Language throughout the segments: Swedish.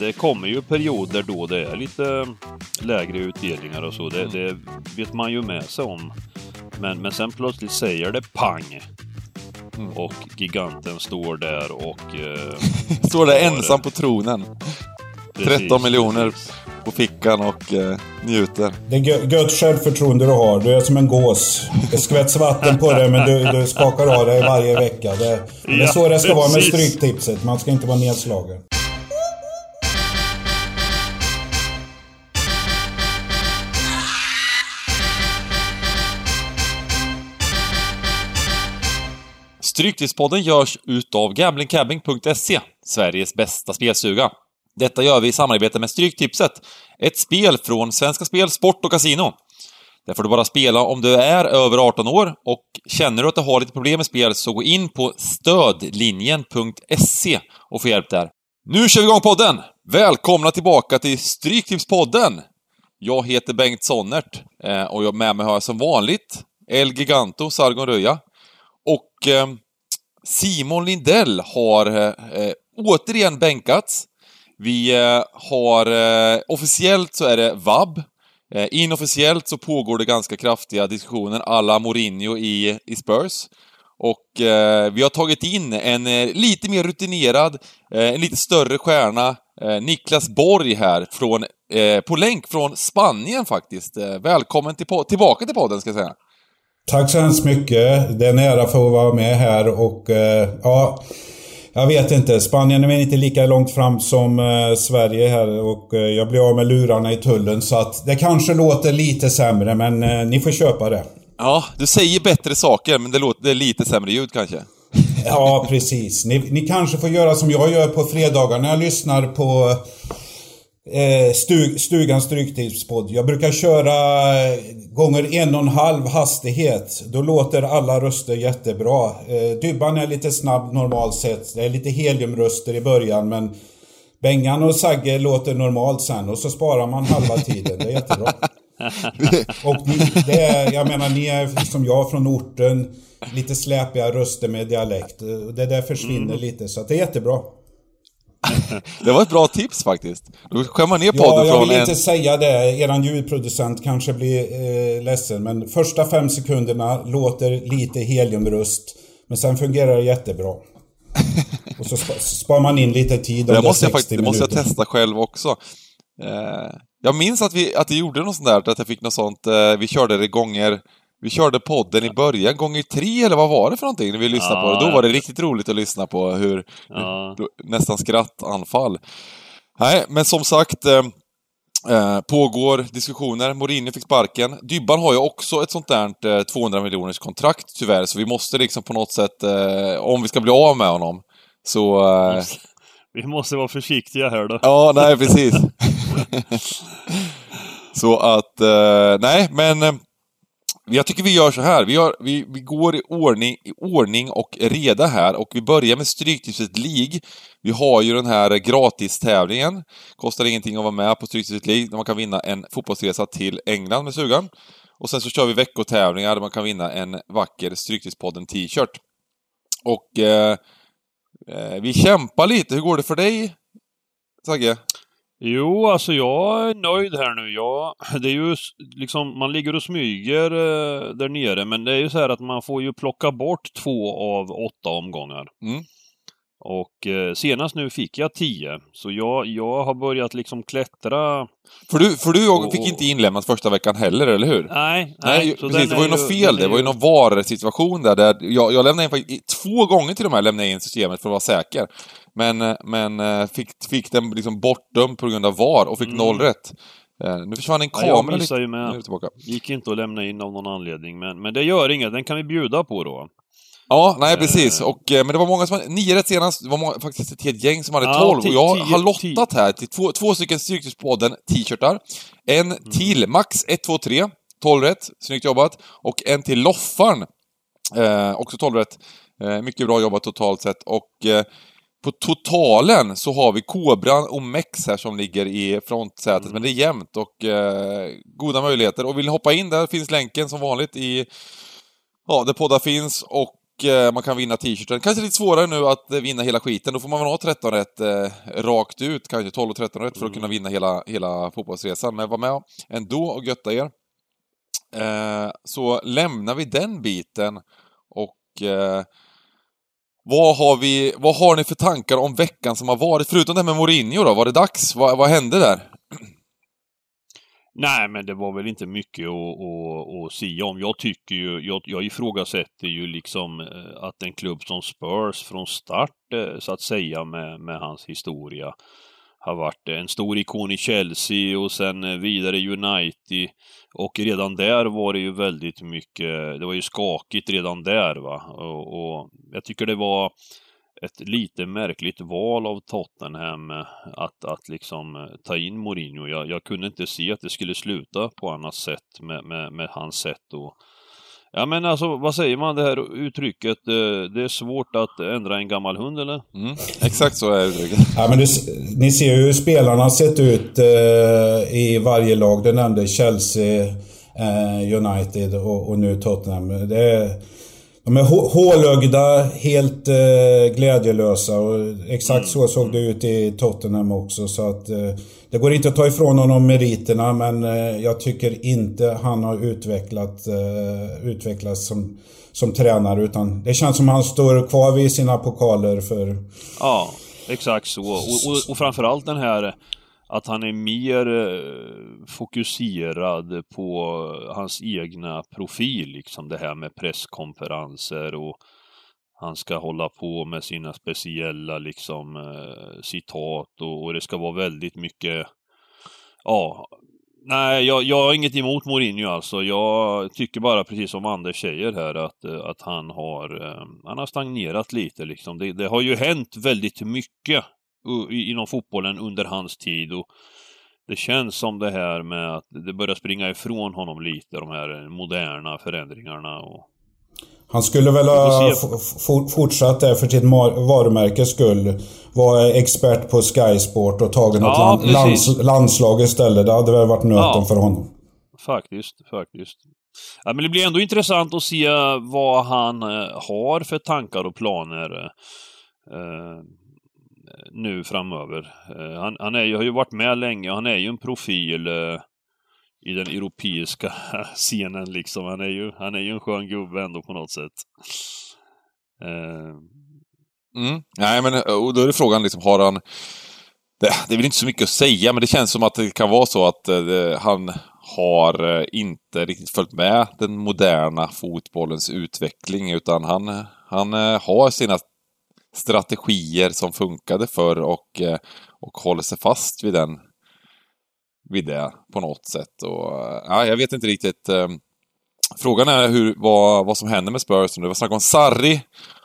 Det kommer ju perioder då det är lite lägre utdelningar och så. Det, Mm. det vet man ju med sig om. Men, men sen plötsligt säger det pang. Mm. Och giganten står där och... Eh, Står där ensam på tronen. precis, 13 miljoner precis. på fickan och eh, njuter. Det är gö- gött självförtroende du har. Du är som en gås. Det skvätts vatten på dig men du, du skakar av dig varje vecka. Det, men det är Ja, så det ska vara med precis. Stryktipset. Man ska inte vara nedslagen. Stryktipspodden görs utav gamblingcabbing.se, Sveriges bästa spelstuga. Detta gör vi i samarbete med Stryktipset, ett spel från Svenska Spel, Sport och Casino. Där får du bara spela om du är över 18 år och känner du att du har lite problem med spel så gå in på stödlinjen.se och få hjälp där. Nu kör vi igång podden! Välkomna tillbaka till Stryktipspodden! Jag heter Bengt Sonnert eh, och jag med mig har jag som vanligt El Giganto Sargon Röja. Och eh, Simon Lindell har eh, eh, återigen bänkats. Vi eh, har eh, officiellt så är det vab. Eh, inofficiellt så pågår det ganska kraftiga diskussioner alla Mourinho i, i Spurs. Och eh, vi har tagit in en eh, lite mer rutinerad, eh, en lite större stjärna, eh, Niklas Borg här, från, eh, på länk från Spanien faktiskt. Eh, välkommen till tillbaka till podden, ska jag säga. Tack så hemskt mycket. Det är en ära för att vara med här och eh, ja... Jag vet inte. Spanien är inte lika långt fram som eh, Sverige här och eh, jag blir av med lurarna i tullen så att det kanske låter lite sämre men ni får köpa det. Ja, du säger bättre saker, men det låter det är lite sämre ljud kanske. Ja, precis. Ni, ni kanske får göra som jag gör på fredagar när jag lyssnar på stug, Stugans Stryktipspodd. Jag brukar köra eh, gånger en och en halv hastighet. Då låter alla röster jättebra. Eh, Dybban är lite snabb normalt sett. Det är lite heliumröster i början men Bengan och Sagge låter normalt sen och så sparar man halva tiden. Det är jättebra. Och ni, det är, jag menar, ni är som jag från orten. Lite släpiga röster med dialekt. Det där försvinner lite, så att det är jättebra. Det var ett bra tips faktiskt. Då skär man ner podden Ja, jag från vill en... inte säga det. Eran ljudproducent kanske blir eh, ledsen. Men första fem sekunderna låter lite heliumröst. Men sen fungerar det jättebra. Och så spa- spar man in lite tid. de Det måste, jag 60 faktiskt, det måste jag testa själv också. Eh, jag minns att vi, att vi gjorde något sånt där, att jag fick något sånt, eh, vi körde det gånger... Vi körde podden i början, gånger tre eller vad var det för någonting när vi lyssnade på Ja, det? Då var det riktigt roligt att lyssna på hur... Ja. Nästan skrattanfall. Nej, men som sagt... Eh, Eh, pågår diskussioner, Mourinho fick sparken. Dybban har ju också ett sånt där eh, 200 miljoners kontrakt tyvärr, så vi måste liksom på något sätt, eh, om vi ska bli av med honom, så... Eh, Vi måste vara försiktiga här då. ja, nej precis. så att, eh, nej men... Jag tycker vi gör så här, vi, gör, vi, vi går i ordning, i ordning och reda här och vi börjar med Stryktipset League. Vi har ju den här gratistävlingen. Kostar ingenting att vara med på Stryktipset League där man kan vinna en fotbollsresa till England med sugan. Och sen så kör vi veckotävlingar där man kan vinna en vacker Stryktipspodden t-shirt. Och eh, eh, vi kämpar lite. Hur går det för dig, Sagge? Jo, alltså jag är nöjd här nu. Jag, det är ju liksom, man ligger och smyger eh, där nere, men det är ju så här att man får ju plocka bort två av åtta omgångar. Mm. Och eh, senast nu fick jag tio, så jag, jag har börjat liksom klättra. För du, för du Och- fick inte inlämnat första veckan heller, eller hur? Nej, Nej, så precis. Det var ju något fel. Det var ju någon VAR-situation där. där jag, jag lämnade in två gånger till och med lämnade in systemet för att vara säker. Men, eh, men eh, fick, fick den liksom bortdömd på grund av VAR och fick Mm. noll rätt. Eh, Nu försvann en kamera jag lite. ju Nu är med. tillbaka. Gick inte att lämna in av någon anledning, men, men det gör inget. Den kan vi bjuda på då. Ja, nej precis. Eh. Och, eh, men det var många som hade, nio rätt senast, det var många, faktiskt ett helt gäng som hade Ja, tolv. och jag har lottat här till två, två stycken Stryktipspodden t-shirtar. En Mm. till Max 1, 2, 3, 12 rätt. Snyggt jobbat. Och en till Loffaren, eh, också 12 rätt. Eh, mycket bra jobbat totalt sett. Och eh, på totalen så har vi Kobran och Mex här som ligger i frontsätet, Mm. men det är jämnt och eh, goda möjligheter. Och vill ni hoppa in där finns länken som vanligt i Ja, där poddar finns och man kan vinna t-shirten. Kanske lite svårare nu att eh, vinna hela skiten. Då får man väl ha 13 rätt eh, rakt ut, kanske 12 och 13 rätt för att kunna vinna hela, hela fotbollsresan. Men var med ändå och götta er. Eh, så lämnar vi den biten och eh, vad har, vi, vad har ni för tankar om veckan som har varit? Förutom det här med Mourinho då, var det dags? Vad, vad hände där? Nej, men det var väl inte mycket att, att, att sia om. Jag tycker ju, jag, jag ifrågasätter ju liksom eh, att en klubb som Spurs från start, eh, så att säga, med, med hans historia, har varit en stor ikon i Chelsea och sen eh, vidare United. Och redan där var det ju väldigt mycket, det var ju skakigt redan där va. Och, och jag tycker det var ett lite märkligt val av Tottenham eh, att, att liksom eh, ta in Mourinho. Jag, jag kunde inte se att det skulle sluta på annat sätt med, med, med hans sätt och Ja men alltså, vad säger man det här uttrycket? Det är svårt att ändra en gammal hund eller? Mm, exakt så är uttrycket. Ja, men det, ni ser ju hur spelarna sett ut eh, i varje lag. Du nämnde Chelsea, eh, United och, och, nu Tottenham. Det är, de är hålögda, helt eh, glädjelösa och exakt mm. så såg det ut i Tottenham också. Så att eh, det går inte att ta ifrån honom meriterna men eh, jag tycker inte han har utvecklat, eh, utvecklats som, som tränare utan det känns som han står kvar vid sina pokaler för... Ja, exakt så. Och, och, och framförallt den här att han är mer eh, fokuserad på hans egna profil, liksom det här med presskonferenser och han ska hålla på med sina speciella liksom eh, citat och, och, det ska vara väldigt mycket, ja, nej jag, jag har inget emot Mourinho alltså. Jag tycker bara precis som Anders säger här att, eh, att han har, han har stagnerat lite liksom. Det, det har ju hänt väldigt mycket inom fotbollen under hans tid. Och det känns som det här med att det börjar springa ifrån honom lite, de här moderna förändringarna. Och... Han skulle väl ha fortsatt där för sitt varumärkes skull. Vara expert på Sky Sport och tagit något ja, land lands landslag istället. Det hade väl varit nöten ja, för honom. Faktiskt, faktiskt. Ja, men det blir ändå intressant att se vad han eh, har för tankar och planer. Nu framöver. Eh, han, han är, har ju varit med länge och han är ju en profil eh, i den europeiska scenen liksom. Han är ju, han är ju en skön gubbe ändå på något sätt. Eh. Mm. Nej, men och då är det frågan liksom, har han... Det, det är väl inte så mycket att säga, men det känns som att det kan vara så att eh, han har inte riktigt följt med den moderna fotbollens utveckling, utan han, han har sina strategier som funkade förr och, eh, och håller sig fast vid den vid det på något sätt. Och, ja, jag vet inte riktigt. Eh, frågan är hur, vad, vad som händer med Spurs nu. Det var snack om Sarri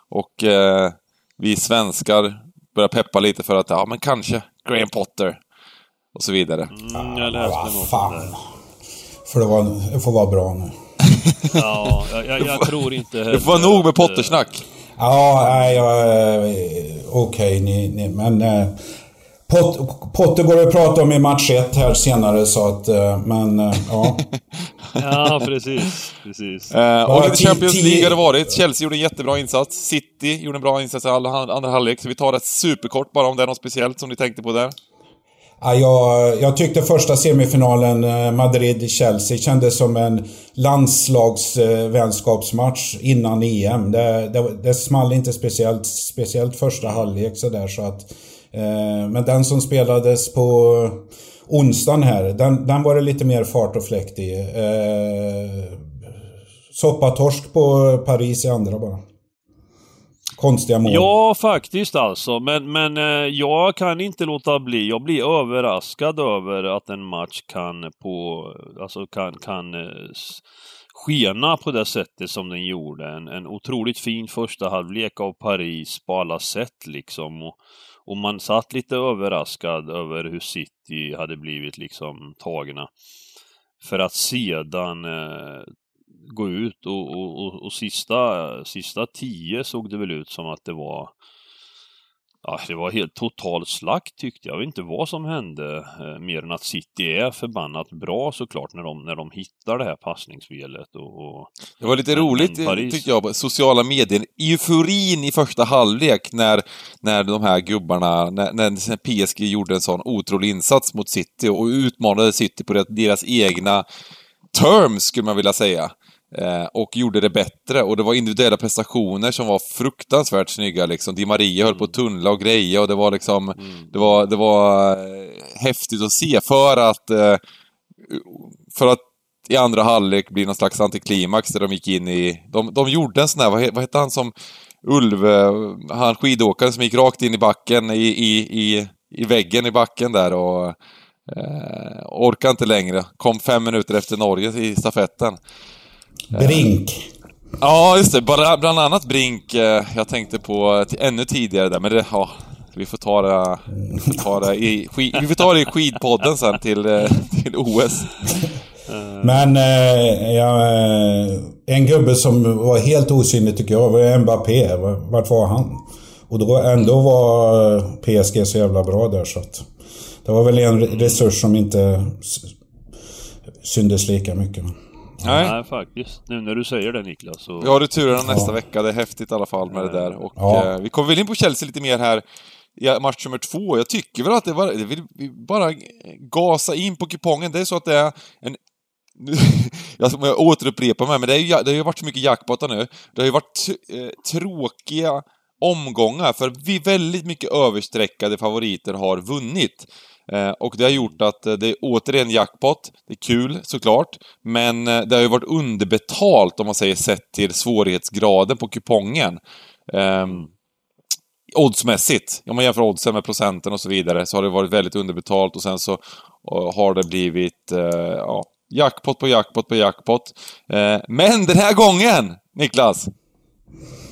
och eh, vi svenskar börjar peppa lite för att, ja men kanske Graham Potter och så vidare. Mm, jag läste ah, något fan. För det, var, det får vara bra nu. ja, jag, jag, jag tror inte heller. Det får vara nog med Pottersnack. Ja, nej, jag... Okej, okay, men... Eh, Pot, Potter går att prata om i match 1 här senare så att, eh, men eh, ja. ja, precis. precis. Eh, och lite Champions League har det varit. Chelsea gjorde en jättebra insats. City gjorde en bra insats i andra halvlek. Så vi tar det superkort bara om det är något speciellt som ni tänkte på där. Ja, jag, jag tyckte första semifinalen eh, Madrid-Chelsea kändes som en landslagsvänskapsmatch innan EM. Det, det, det small inte speciellt, speciellt första halvlek sådär så att... Eh, men den som spelades på onsdagen här, den, den var det lite mer fart och fläkt i. Eh, Soppatorsk på Paris i andra bara konstiga mål. Ja, faktiskt alltså. Men, men eh, jag kan inte låta bli. Jag blir överraskad över att en match kan på, alltså kan, kan eh, skena på det sättet som den gjorde. En, en otroligt fin första halvlek av Paris på alla sätt liksom. Och, och man satt lite överraskad över hur City hade blivit liksom tagna. För att sedan eh, gå ut och, och, och, och, sista, sista tio såg det väl ut som att det var Ja, det var helt total slakt tyckte jag. Jag vet inte vad som hände, eh, mer än att City är förbannat bra såklart när de, när de hittar det här passningsspelet. Och, och, Det var lite roligt, Paris- tyckte jag, sociala medier. Euforin i första halvlek när, när de här gubbarna, när, när PSG gjorde en sån otrolig insats mot City och utmanade City på deras egna terms, skulle man vilja säga. Eh, och gjorde det bättre. Och det var individuella prestationer som var fruktansvärt snygga liksom. Di Maria höll på att tunnla och greja och det var liksom... Det var, det var eh, häftigt att se för att... Eh, för att i andra halvlek blir någon slags antiklimax där de gick in i... De, de gjorde en sån här, vad, vad hette han som... Ulv, eh, han skidåkaren som gick rakt in i backen, i, i, i, i väggen i backen där och... Eh, orkade inte längre. Kom fem minuter efter Norge i stafetten. Brink. Ja, just det. Bara, bland annat Brink. Eh, jag tänkte på ännu tidigare där, men det... Ja, vi får ta det, vi får ta det, i, vi får ta det i skidpodden sen till, eh, till OS. Men eh, ja, eh, en gubbe som var helt osynlig tycker jag var Mbappé. Vart var han? Och då ändå var PSG så jävla bra där så att det var väl en re- resurs som inte s- syntes lika mycket. Nej. Nej, faktiskt. Nu när du säger det Niklas så... Vi har returerna nästa Ja. vecka, det är häftigt i alla fall med det där. Och Ja. eh, vi kommer väl in på Chelsea lite mer här i match nummer två. Jag tycker väl att det var, det vill vi bara gasa in på kupongen. Det är så att det är en jag jag återupprepar mig, men det, är ju, det har ju varit så mycket jackpotar nu. Det har ju varit eh, tråkiga omgångar, för vi väldigt mycket överstreckade favoriter har vunnit. Eh, och det har gjort att eh, det är återigen jackpot. Det är kul, såklart. Men eh, det har ju varit underbetalt, om man säger sett till svårighetsgraden på kupongen. Ehm, oddsmässigt, om man jämför oddsen med procenten och så vidare, så har det varit väldigt underbetalt och sen så eh, har det blivit eh, ja, jackpot på jackpot på jackpot. Eh, men den här gången, Niklas!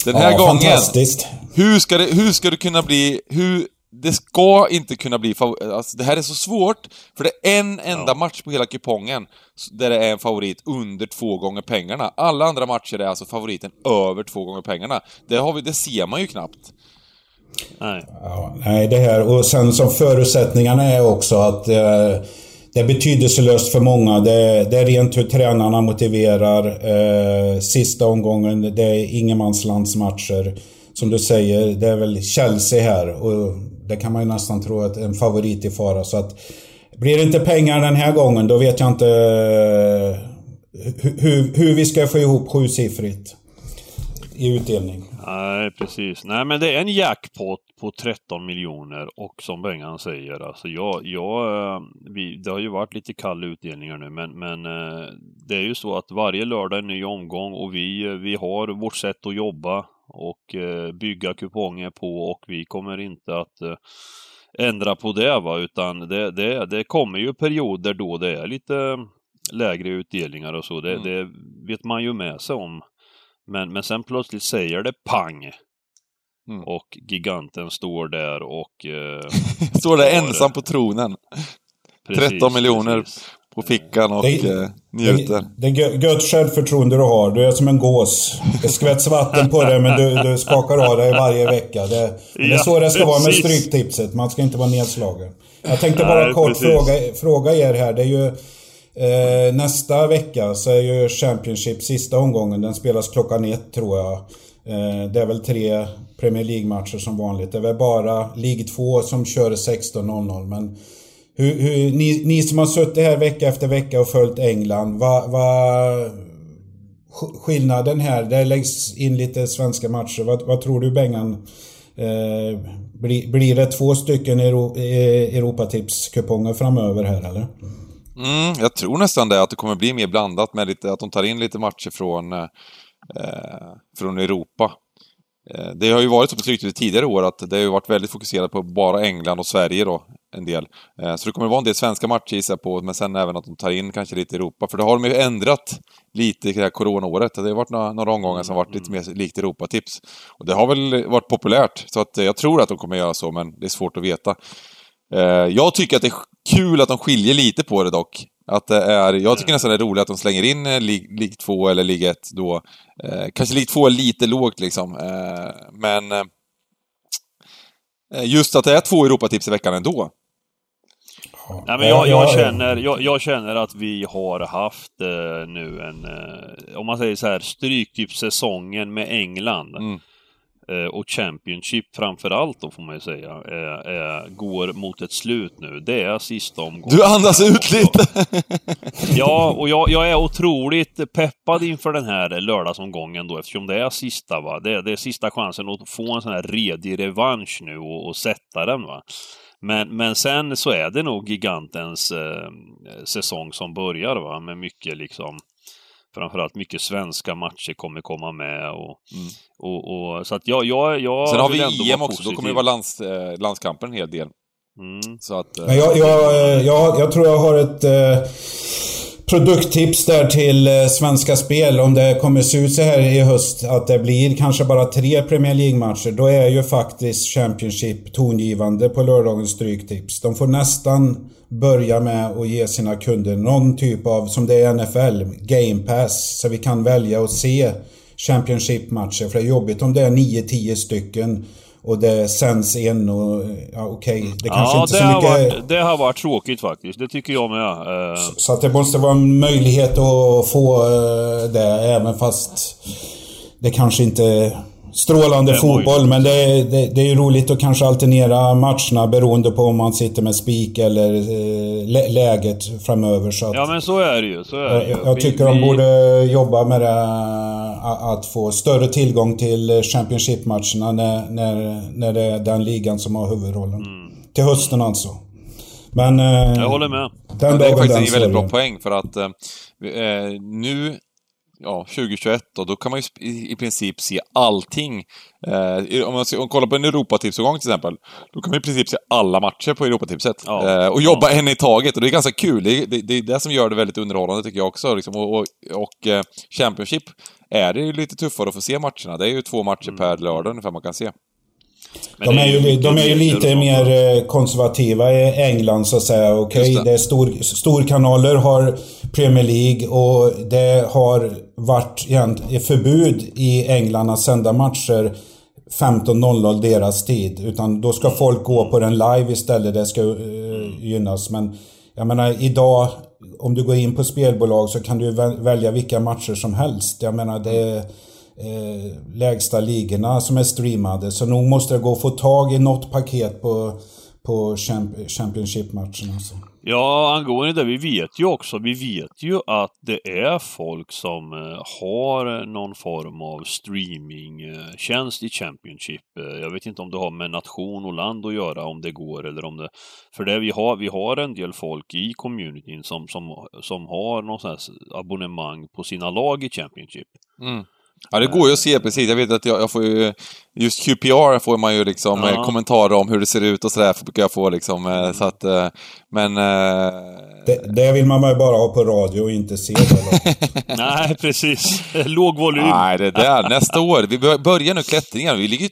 Den här ja, gången, Fantastiskt. hur ska, det, hur ska det kunna bli... Hur, det ska inte kunna bli... fav- Alltså, det här är så svårt, för det är en enda match på hela kupongen där det är en favorit under två gånger pengarna. Alla andra matcher är alltså favoriten över två gånger pengarna. Det, har vi, det ser man ju knappt. Nej. Ja, nej, det här och sen som förutsättningarna är också att eh, det är betydelselöst för många. Det, det är rent hur tränarna motiverar. Eh, sista omgången, det är ingenmanslandsmatcher. Som du säger, det är väl Chelsea här och det kan man ju nästan tro att en favorit i fara. Så att blir det inte pengar den här gången, då vet jag inte eh, hur, hur, vi ska få ihop sjusiffrigt i utdelning. Nej, precis. Nej, men det är en jackpot på 13 miljoner och som Bengan säger, alltså jag, jag, eh, vi, det har ju varit lite kall utdelningar nu, men, men eh, det är ju så att varje lördag är en ny omgång och vi, vi har vårt sätt att jobba och eh, bygga kuponger på och vi kommer inte att eh, ändra på det va, utan det, det, det kommer ju perioder då det är lite lägre utdelningar och så. Det, Mm. det vet man ju med sig om. Men, men sen plötsligt säger det pang! Mm. Och giganten står där och... Eh, Står där ensam på tronen, precis, 13 miljoner. precis. På fickan och Det- eh, njuter. Det, det är gö- gött självförtroende du har. Du är som en gås. Det skvätts vatten på dig men du, du skakar av dig varje vecka. Det, det är Ja, så det ska vara med precis. Stryktipset. Man ska inte vara nedslagen. Jag tänkte bara Nej, kort precis. fråga, fråga er här. Det är ju eh, nästa vecka så är ju Championship sista omgången. Den spelas klockan ett tror jag. Eh, det är väl tre Premier League-matcher som vanligt. Det är väl bara League 2 som kör 16.00. Men hur, hur, ni, ni som har suttit här vecka efter vecka och följt England, vad, vad skillnaden här, det läggs in lite svenska matcher. Vad, vad tror du Bengan? Eh, blir, blir det två stycken Euro, eh, Europatips-kuponger framöver här eller? Mm, jag tror nästan det, att det kommer bli mer blandat med lite, att de tar in lite matcher från, eh, från Europa. Eh, det har ju varit så på tidigare år att det har ju varit väldigt fokuserat på bara England och Sverige då, en del. Eh, så det kommer vara en del svenska matcher gissar jag på, men sen även att de tar in kanske lite Europa, för det har de ju ändrat lite i det här coronaåret. Det har varit några, några omgångar som varit lite mer likt Europatips. Och det har väl varit populärt, så att eh, jag tror att de kommer göra så, men det är svårt att veta. Eh, Jag tycker att det är kul att de skiljer lite på det dock. Att det är, jag tycker nästan det är roligt att de slänger in League, League 2 eller League 1 då. Kanske League 2 är lite lågt liksom. Men... Just att det är två Europatips i veckan ändå. Nej, men jag, jag, känner, jag, jag, känner att vi har haft eh, nu en, eh, om man säger så här, stryktipssäsongen med England. Mm. Eh, och Championship framförallt då får man ju säga, eh, går mot ett slut nu. Det är sista omgången. Du andas ut lite! ja, och jag, jag, är otroligt peppad inför den här lördagsomgången då eftersom det är sista va. Det, det är sista chansen att få en sån här redig revansch nu och, och sätta den va. Men, men sen så är det nog gigantens eh, säsong som börjar va, med mycket liksom framförallt mycket svenska matcher kommer komma med och, mm. och, och, så att jag, jag, jag Sen har vi EM också, då kommer det vara lands, eh, landskampen en hel del. Mm. Så att, eh, Men jag, jag, jag, jag tror jag har ett eh, produkttips där till eh, Svenska Spel. Om det kommer se ut så här i höst att det blir kanske bara tre Premier League-matcher. Då är ju faktiskt Championship tongivande på lördagens Stryktips. De får nästan börja med att ge sina kunder någon typ av, som det är i NFL, Game Pass. Så vi kan välja att se Championship-matcher. För det är jobbigt om det är 9-10 stycken och det sänds en och... Ja, okej. Okay. Det kanske ja, inte det så har mycket... Varit, det har varit tråkigt faktiskt. Det tycker jag med. Så, så att det måste vara en möjlighet att få eh, det även fast det kanske inte strålande fotboll. Men det, det, det är ju roligt att kanske alternera matcherna beroende på om man sitter med spik eller eh, läget framöver. Så att, ja men så är det ju. Så är det ju. Jag, jag tycker vi, de borde jobba med det, att få större tillgång till Championship-matcherna när, när, när det är den ligan som har huvudrollen. Mm. Till hösten alltså. Men... Eh, jag håller med. Den det är faktiskt en väldigt bra poäng för att eh, nu ja, 2021 då, då kan man ju i, princip se allting. Eh, om, man, om man kollar på en Europatipsomgång till exempel, då kan man i princip se alla matcher på Europatipset. Ja. Eh, och jobba ja. en i taget, och det är ganska kul. Det, det, det, är det som gör det väldigt underhållande tycker jag också. Liksom. Och, och, och eh, Championship är det ju lite tuffare att få se matcherna. Det är ju två matcher mm. per lördag ungefär man kan se. De är, ju, de är ju lite mer eh, konservativa i England så att säga. Okej, okay, det. det är stor, storkanaler har Premier League och det har varit förbud i England att sända matcher 15.00 deras tid. Utan då ska folk gå på den live istället. Det ska uh, gynnas. Men jag menar idag, om du går in på spelbolag så kan du välja vilka matcher som helst. Jag menar det är eh, lägsta ligorna som är streamade. Så nog måste det gå att få tag i något paket på, på Championship-matcherna. Alltså. Ja, angående det, vi vet ju också, vi vet ju att det är folk som eh, har någon form av streamingtjänst i Championship. Eh, jag vet inte om det har med nation och land att göra, om det går eller om det... För det vi har, vi har en del folk i communityn som, som, som har någon här abonnemang på sina lag i Championship. Mm. Ja, det går ju att se precis. Jag vet att jag, jag får ju... Just QPR får man ju liksom ja. kommentarer om hur det ser ut och sådär, brukar jag få liksom. Mm. Så att, eh, men... Eh, det, det, vill man ju bara ha på radio och inte se Nej, precis. Låg volym. Nej, det där. Nästa år. Vi börjar nu klättringen. Vi ligger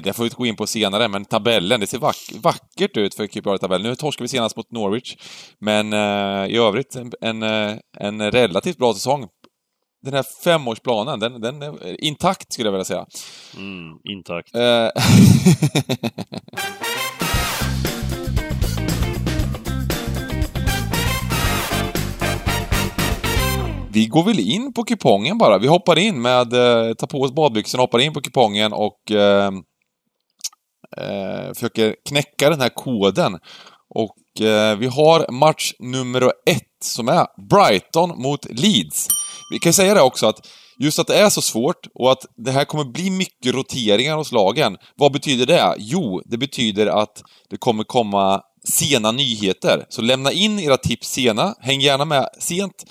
Det får vi gå in på senare, men tabellen. Det ser vack, vackert ut för QPR-tabellen. Nu torskar vi senast mot Norwich. Men uh, i övrigt en, en, en relativt bra säsong den här femårsplanen, den, den är intakt skulle jag vilja säga. Mm, intakt. Eh, vi går väl in på kupongen bara. Vi hoppar in med, eh, tar på oss badbyxorna, hoppar in på kupongen och eh, eh, försöker knäcka den här koden. Och eh, vi har match nummer ett som är Brighton mot Leeds. Vi kan säga det också att just att det är så svårt och att det här kommer bli mycket roteringar hos lagen. Vad betyder det? Jo, det betyder att det kommer komma sena nyheter. Så lämna in era tips sena, häng gärna med sent,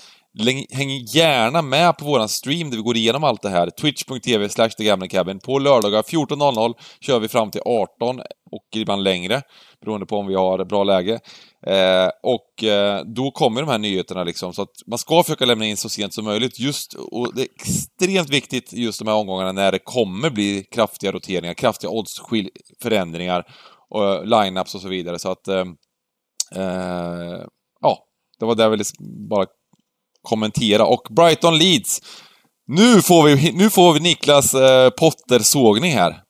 häng gärna med på våran stream där vi går igenom allt det här. Twitch.tv slash Cabin. På lördagar 14.00 kör vi fram till 18 och ibland längre, beroende på om vi har bra läge. Eh, och eh, då kommer de här nyheterna liksom, så att man ska försöka lämna in så sent som möjligt. Just, och det är extremt viktigt just de här omgångarna när det kommer bli kraftiga roteringar, kraftiga oddsförändringar, och eh, lineups och så vidare. Så att, eh, eh, ja, det var det jag ville bara kommentera. Och Brighton Leeds. Nu får vi, nu får vi Niklas eh, Potter-sågning här.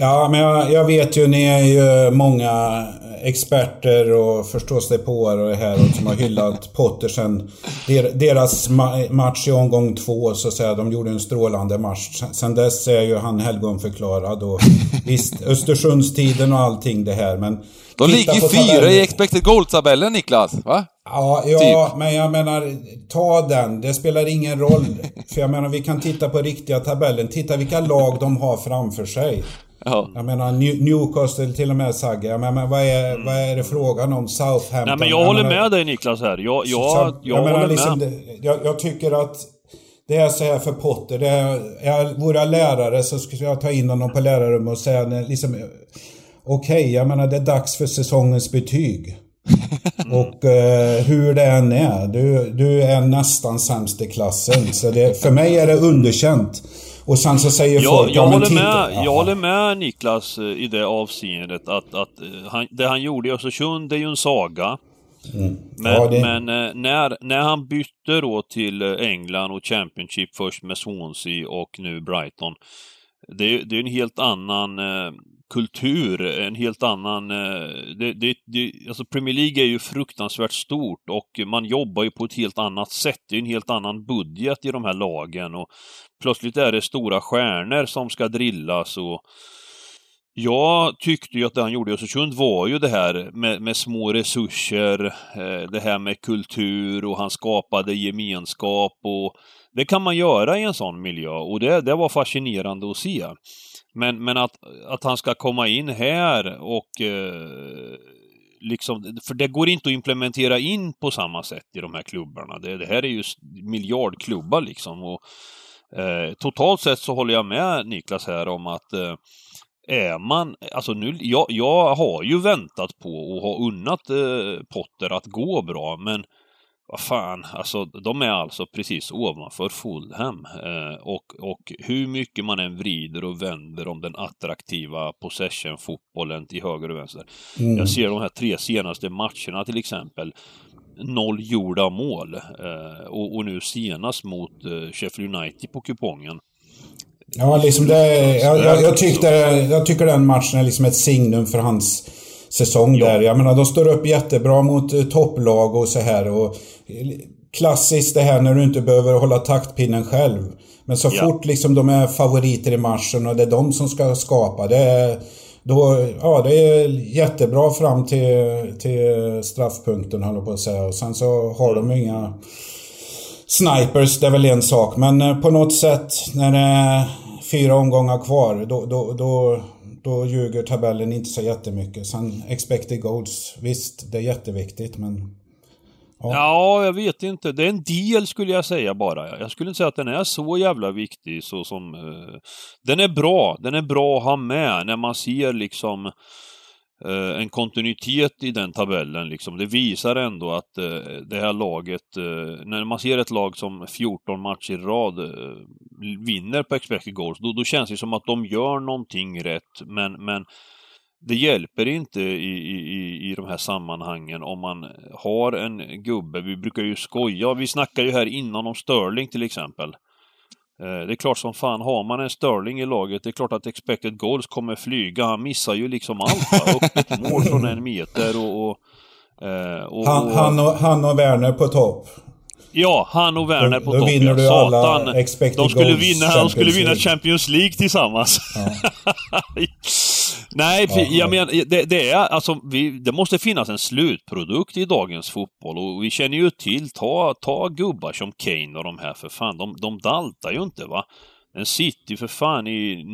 Ja, men jag, jag, vet ju, ni är ju många experter och förstås det på och det här och som har hyllat Potter sen der, deras ma match i omgång två så att säga. De gjorde en strålande match. Sen dess är ju han helgonförklarad och visst, Östersundstiden och allting det här men... De ligger fyra i expected goal-tabellen Niklas, va? Ja, ja typ. men jag menar, ta den. Det spelar ingen roll. För jag menar, vi kan titta på riktiga tabellen. Titta vilka lag de har framför sig. Ja. Jag menar Newcastle till och med Sagge. Jag menar, vad, är, mm. vad är det frågan om? Southampton? Nej men jag, jag håller menar, med dig Niklas här. Jag, jag, jag, jag håller liksom, med. jag, jag, tycker att det är så här för Potter. Det är, vore jag lärare så skulle jag ta in honom på lärarrummet och säga liksom Okej, okay, jag menar det är dags för säsongens betyg. och eh, hur det än är, du, du är nästan sämst i klassen. Så det, för mig är det underkänt. Och sen så säger jag, folk... Jag, ja, håller med, jag håller med Niklas eh, i det avseendet att, att eh, han, det han gjorde i Östersund, det är ju en saga. Mm. Men, ja, det... men eh, när, när han bytte då till England och Championship först med Swansea och nu Brighton. Det, det är en helt annan kultur, en helt annan... Eh, det, det, det, alltså Premier League är ju fruktansvärt stort och man jobbar ju på ett helt annat sätt. Det är en helt annan budget i de här lagen och plötsligt är det stora stjärnor som ska drillas och jag tyckte ju att det han gjorde i Östersund var ju det här med, med små resurser, eh, det här med kultur och han skapade gemenskap och det kan man göra i en sån miljö och det, det var fascinerande att se. Men, men att, att han ska komma in här och eh, liksom, för det går inte att implementera in på samma sätt i de här klubbarna. Det, det här är ju miljardklubbar liksom. Och, Eh, totalt sett så håller jag med Niklas här om att eh, är man, alltså nu, jag, jag har ju väntat på och har unnat eh, Potter att gå bra, men vad fan, alltså de är alltså precis ovanför Fulham. Eh, och, och hur mycket man än vrider och vänder om den attraktiva possession-fotbollen till höger och vänster. Mm. Jag ser de här tre senaste matcherna till exempel noll gjorda mål. Eh, och, och, nu senast mot eh, Sheffield United på kupongen. Ja, liksom det, jag, jag, jag, tyckte, jag tycker den matchen är liksom ett signum för hans säsong ja. där. Jag menar, de står upp jättebra mot eh, topplag och så här. Och klassiskt det här när du inte behöver hålla taktpinnen själv. Men så ja. fort liksom de är favoriter i matchen och det är de som ska skapa. Det är, då, ja, det är jättebra fram till, till straffpunkten höll på att säga. Och sen så har de inga snipers, det är väl en sak. Men eh, på något sätt när det är fyra omgångar kvar, då, då, då, då ljuger tabellen inte så jättemycket. Sen expected goals, visst det är jätteviktigt men Ja. ja. jag vet inte. Det är en del skulle jag säga bara. Jag skulle inte säga att den är så jävla viktig så som... Uh, den är bra. Den är bra att ha med när man ser liksom uh, Eh, en kontinuitet i den tabellen. Liksom. Det visar ändå att eh, det här laget, eh, när man ser ett lag som 14 matcher i rad vinner på expected goals, då, då känns det som att de gör någonting rätt. Men, men det hjälper inte i, i, i de här sammanhangen om man har en gubbe, vi brukar ju skoja, vi snackar ju här innan om Sterling till exempel. Eh, det är klart som fan, har man en Sterling i laget, det är klart att expected goals kommer flyga. Han missar ju liksom allt. Upp ett mål från en meter och... och, eh, och han, han, och, han och Werner på topp. Ja, han och Werner på topp. vinner du Satan. alla expected de skulle vinna, De skulle vinna Champions League tillsammans. Ja. Nej, ja, jag menar, det, det, är alltså, vi, det måste finnas en slutprodukt i dagens fotboll och vi känner ju till, ta, ta gubbar som Kane och de här för fan, de, de daltar ju inte va. Sitter ju för fan i...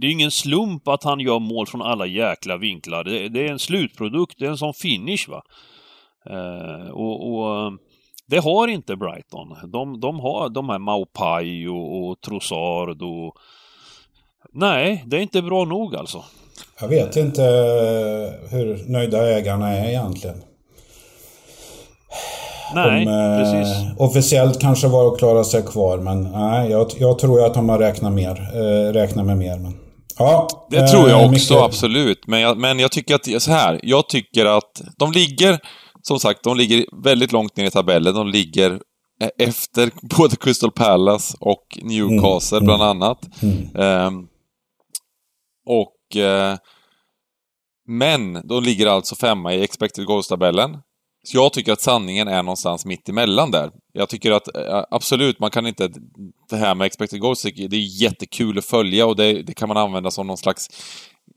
Det är ingen slump att han gör mål från alla jäkla vinklar. Det, det är en slutprodukt, det är en sån finish va. Uh, och, och det har inte Brighton. De, de har de här Maupai och, och Trossard och... Nej, det är inte bra nog alltså. Jag vet inte hur nöjda ägarna är egentligen. Nej, de, precis. Officiellt kanske var att klara sig kvar, men nej, jag, jag tror att de har räknat, mer, äh, räknat med mer. Men, ja, det tror jag också, mycket... absolut. Men jag, men jag tycker att, så här, jag tycker att de ligger, som sagt, de ligger väldigt långt ner i tabellen. De ligger eh, efter både Crystal Palace och Newcastle, mm, bland annat. Mm. Um, och och... Men de ligger alltså femma i expected goals-tabellen. Så jag tycker att sanningen är någonstans mitt emellan där. Jag tycker att eh, absolut, man kan inte... Det här med expected goals, det är jättekul att följa och det, det kan man använda som någon slags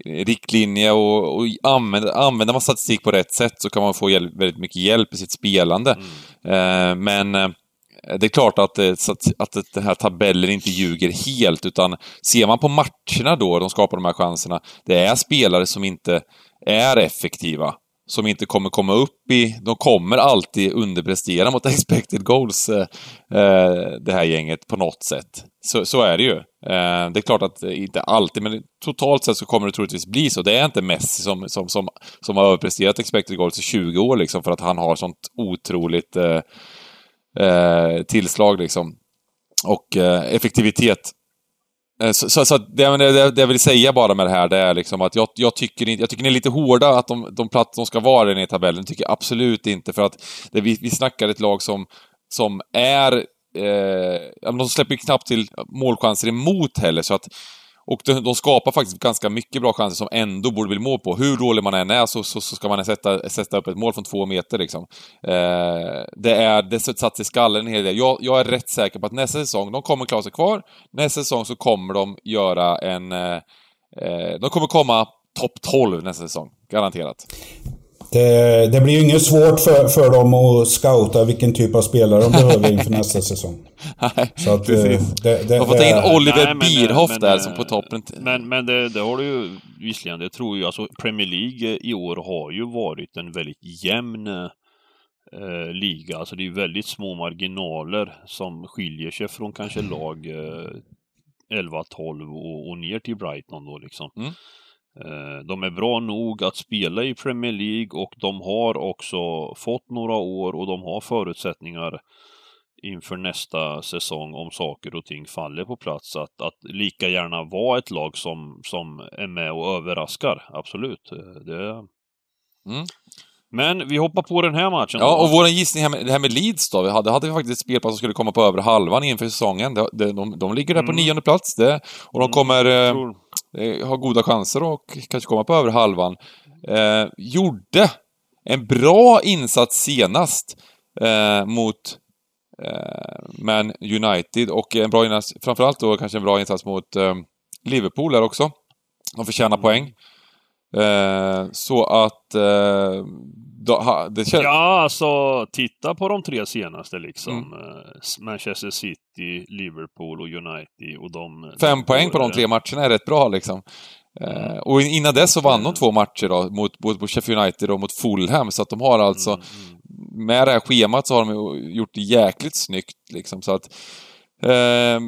riktlinje och, och använder, använder man statistik på rätt sätt så kan man få hjälp, väldigt mycket hjälp i sitt spelande. Mm. Eh, men eh, Eh, det är klart att, eh, att, att den här tabellen inte ljuger helt, utan ser man på matcherna då, de skapar de här chanserna, det är spelare som inte är effektiva som inte kommer komma upp i... De kommer alltid underprestera mot expected goals, eh, eh, det här gänget, på något sätt. Så, så är det ju. Eh, det är klart att inte alltid, men totalt sett så kommer det troligtvis bli så. Det är inte Messi som, som, som, som har överpresterat expected goals i 20 år, liksom, för att han har sånt otroligt eh, eh tillslag, liksom. Och eh, effektivitet Eh, så, så, så det, det, det, jag vill säga bara med det här, det är liksom att jag, jag tycker, jag tycker ni är lite hårda att de, de plats de ska vara där i tabellen. Det tycker jag absolut inte, för att det, vi, vi snackar ett lag som, som är... Eh, de släpper knappt till målchanser emot heller, så att och de, de, skapar faktiskt ganska mycket bra chanser som ändå borde bli mål på. Hur dålig man än är så, så, så ska man sätta, sätta upp ett mål från två meter liksom. Eh, det är det satt i skallen en hel del. Jag, jag, är rätt säker på att nästa säsong, de kommer klara sig kvar. Nästa säsong så kommer de göra en... Eh, eh de kommer komma topp 12 nästa säsong. Garanterat. Det, det, blir ju inget svårt för, för dem att scouta vilken typ av spelare de behöver inför nästa säsong. Nej, så att, precis. Det, det, de får ta in Oliver nej, Bierhoff men, där som på toppen. Men, men det, det har du ju visserligen, det tror jag, alltså Premier League i år har ju varit en väldigt jämn eh, liga. Alltså det är väldigt små marginaler som skiljer sig från kanske lag eh, 11-12 och, och ner till Brighton då liksom. Mm. Eh, de är bra nog att spela i Premier League och de har också fått några år och de har förutsättningar inför nästa säsong om saker och ting faller på plats. Att, att lika gärna vara ett lag som, som är med och överraskar, absolut. Eh, det... Mm. Men vi hoppar på den här matchen. Ja, och vår gissning här med, det här med Leeds då. Vi hade, hade vi faktiskt ett spelpass som skulle komma på över halvan inför säsongen. De, de, de, ligger där på mm. nionde plats det, och de mm, kommer... Mm, eh, har goda chanser och kanske komma på över halvan. Eh, gjorde en bra insats senast eh, mot eh, Man United och en bra insats, framförallt då kanske en bra insats mot eh, Liverpool där också. De förtjänar mm. poäng. Eh, så att eh, då, det känns... Ja, alltså titta på de tre senaste liksom. Mm. Eh, Manchester City, Liverpool och United och de... Fem de poäng på de tre matcherna är rätt bra liksom. Mm. Uh, och innan dess så vann de två matcher då, mot, mot Sheffield United och mot Fulham, så att de har alltså... Mm. mm. Med det här schemat så har de gjort det jäkligt snyggt liksom, så att... Uh,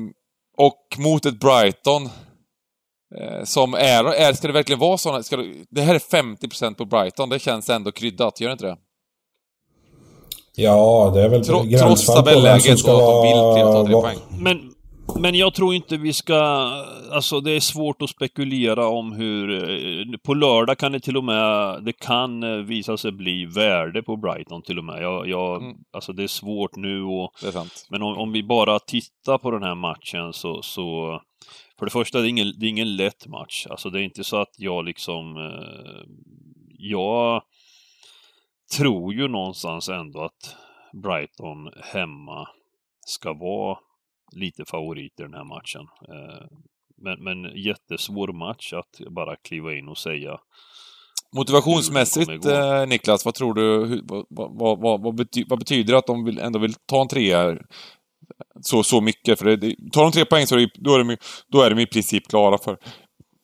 och mot ett Brighton Eh, som är, är, ska det verkligen vara sådana, ska det, det här är 50% på Brighton, det känns ändå kryddat, gör det inte det? Ja, det är väl Tro, Trots tabelläget och att de vill ta tre poäng. Men, men jag tror inte vi ska... Alltså det är svårt att spekulera om hur... Eh, på lördag kan det till och med... Det kan eh, visa sig bli värde på Brighton till och med. Jag, jag, mm. Alltså det är svårt nu och... Men om, om vi bara tittar på den här matchen så... så för det första, det är, ingen, det är ingen lätt match. Alltså det är inte så att jag liksom... Eh, jag tror ju någonstans ändå att Brighton hemma ska vara lite favorit i den här matchen. Eh, men, men jättesvår match att bara kliva in och säga Motivationsmässigt, eh, Niklas, vad tror du, hur, vad, vad, vad, vad, bety vad, betyder det att de vill, ändå vill ta en trea så, så mycket. För det, tar de tre poäng så är det, då, är de, då är de i princip klara för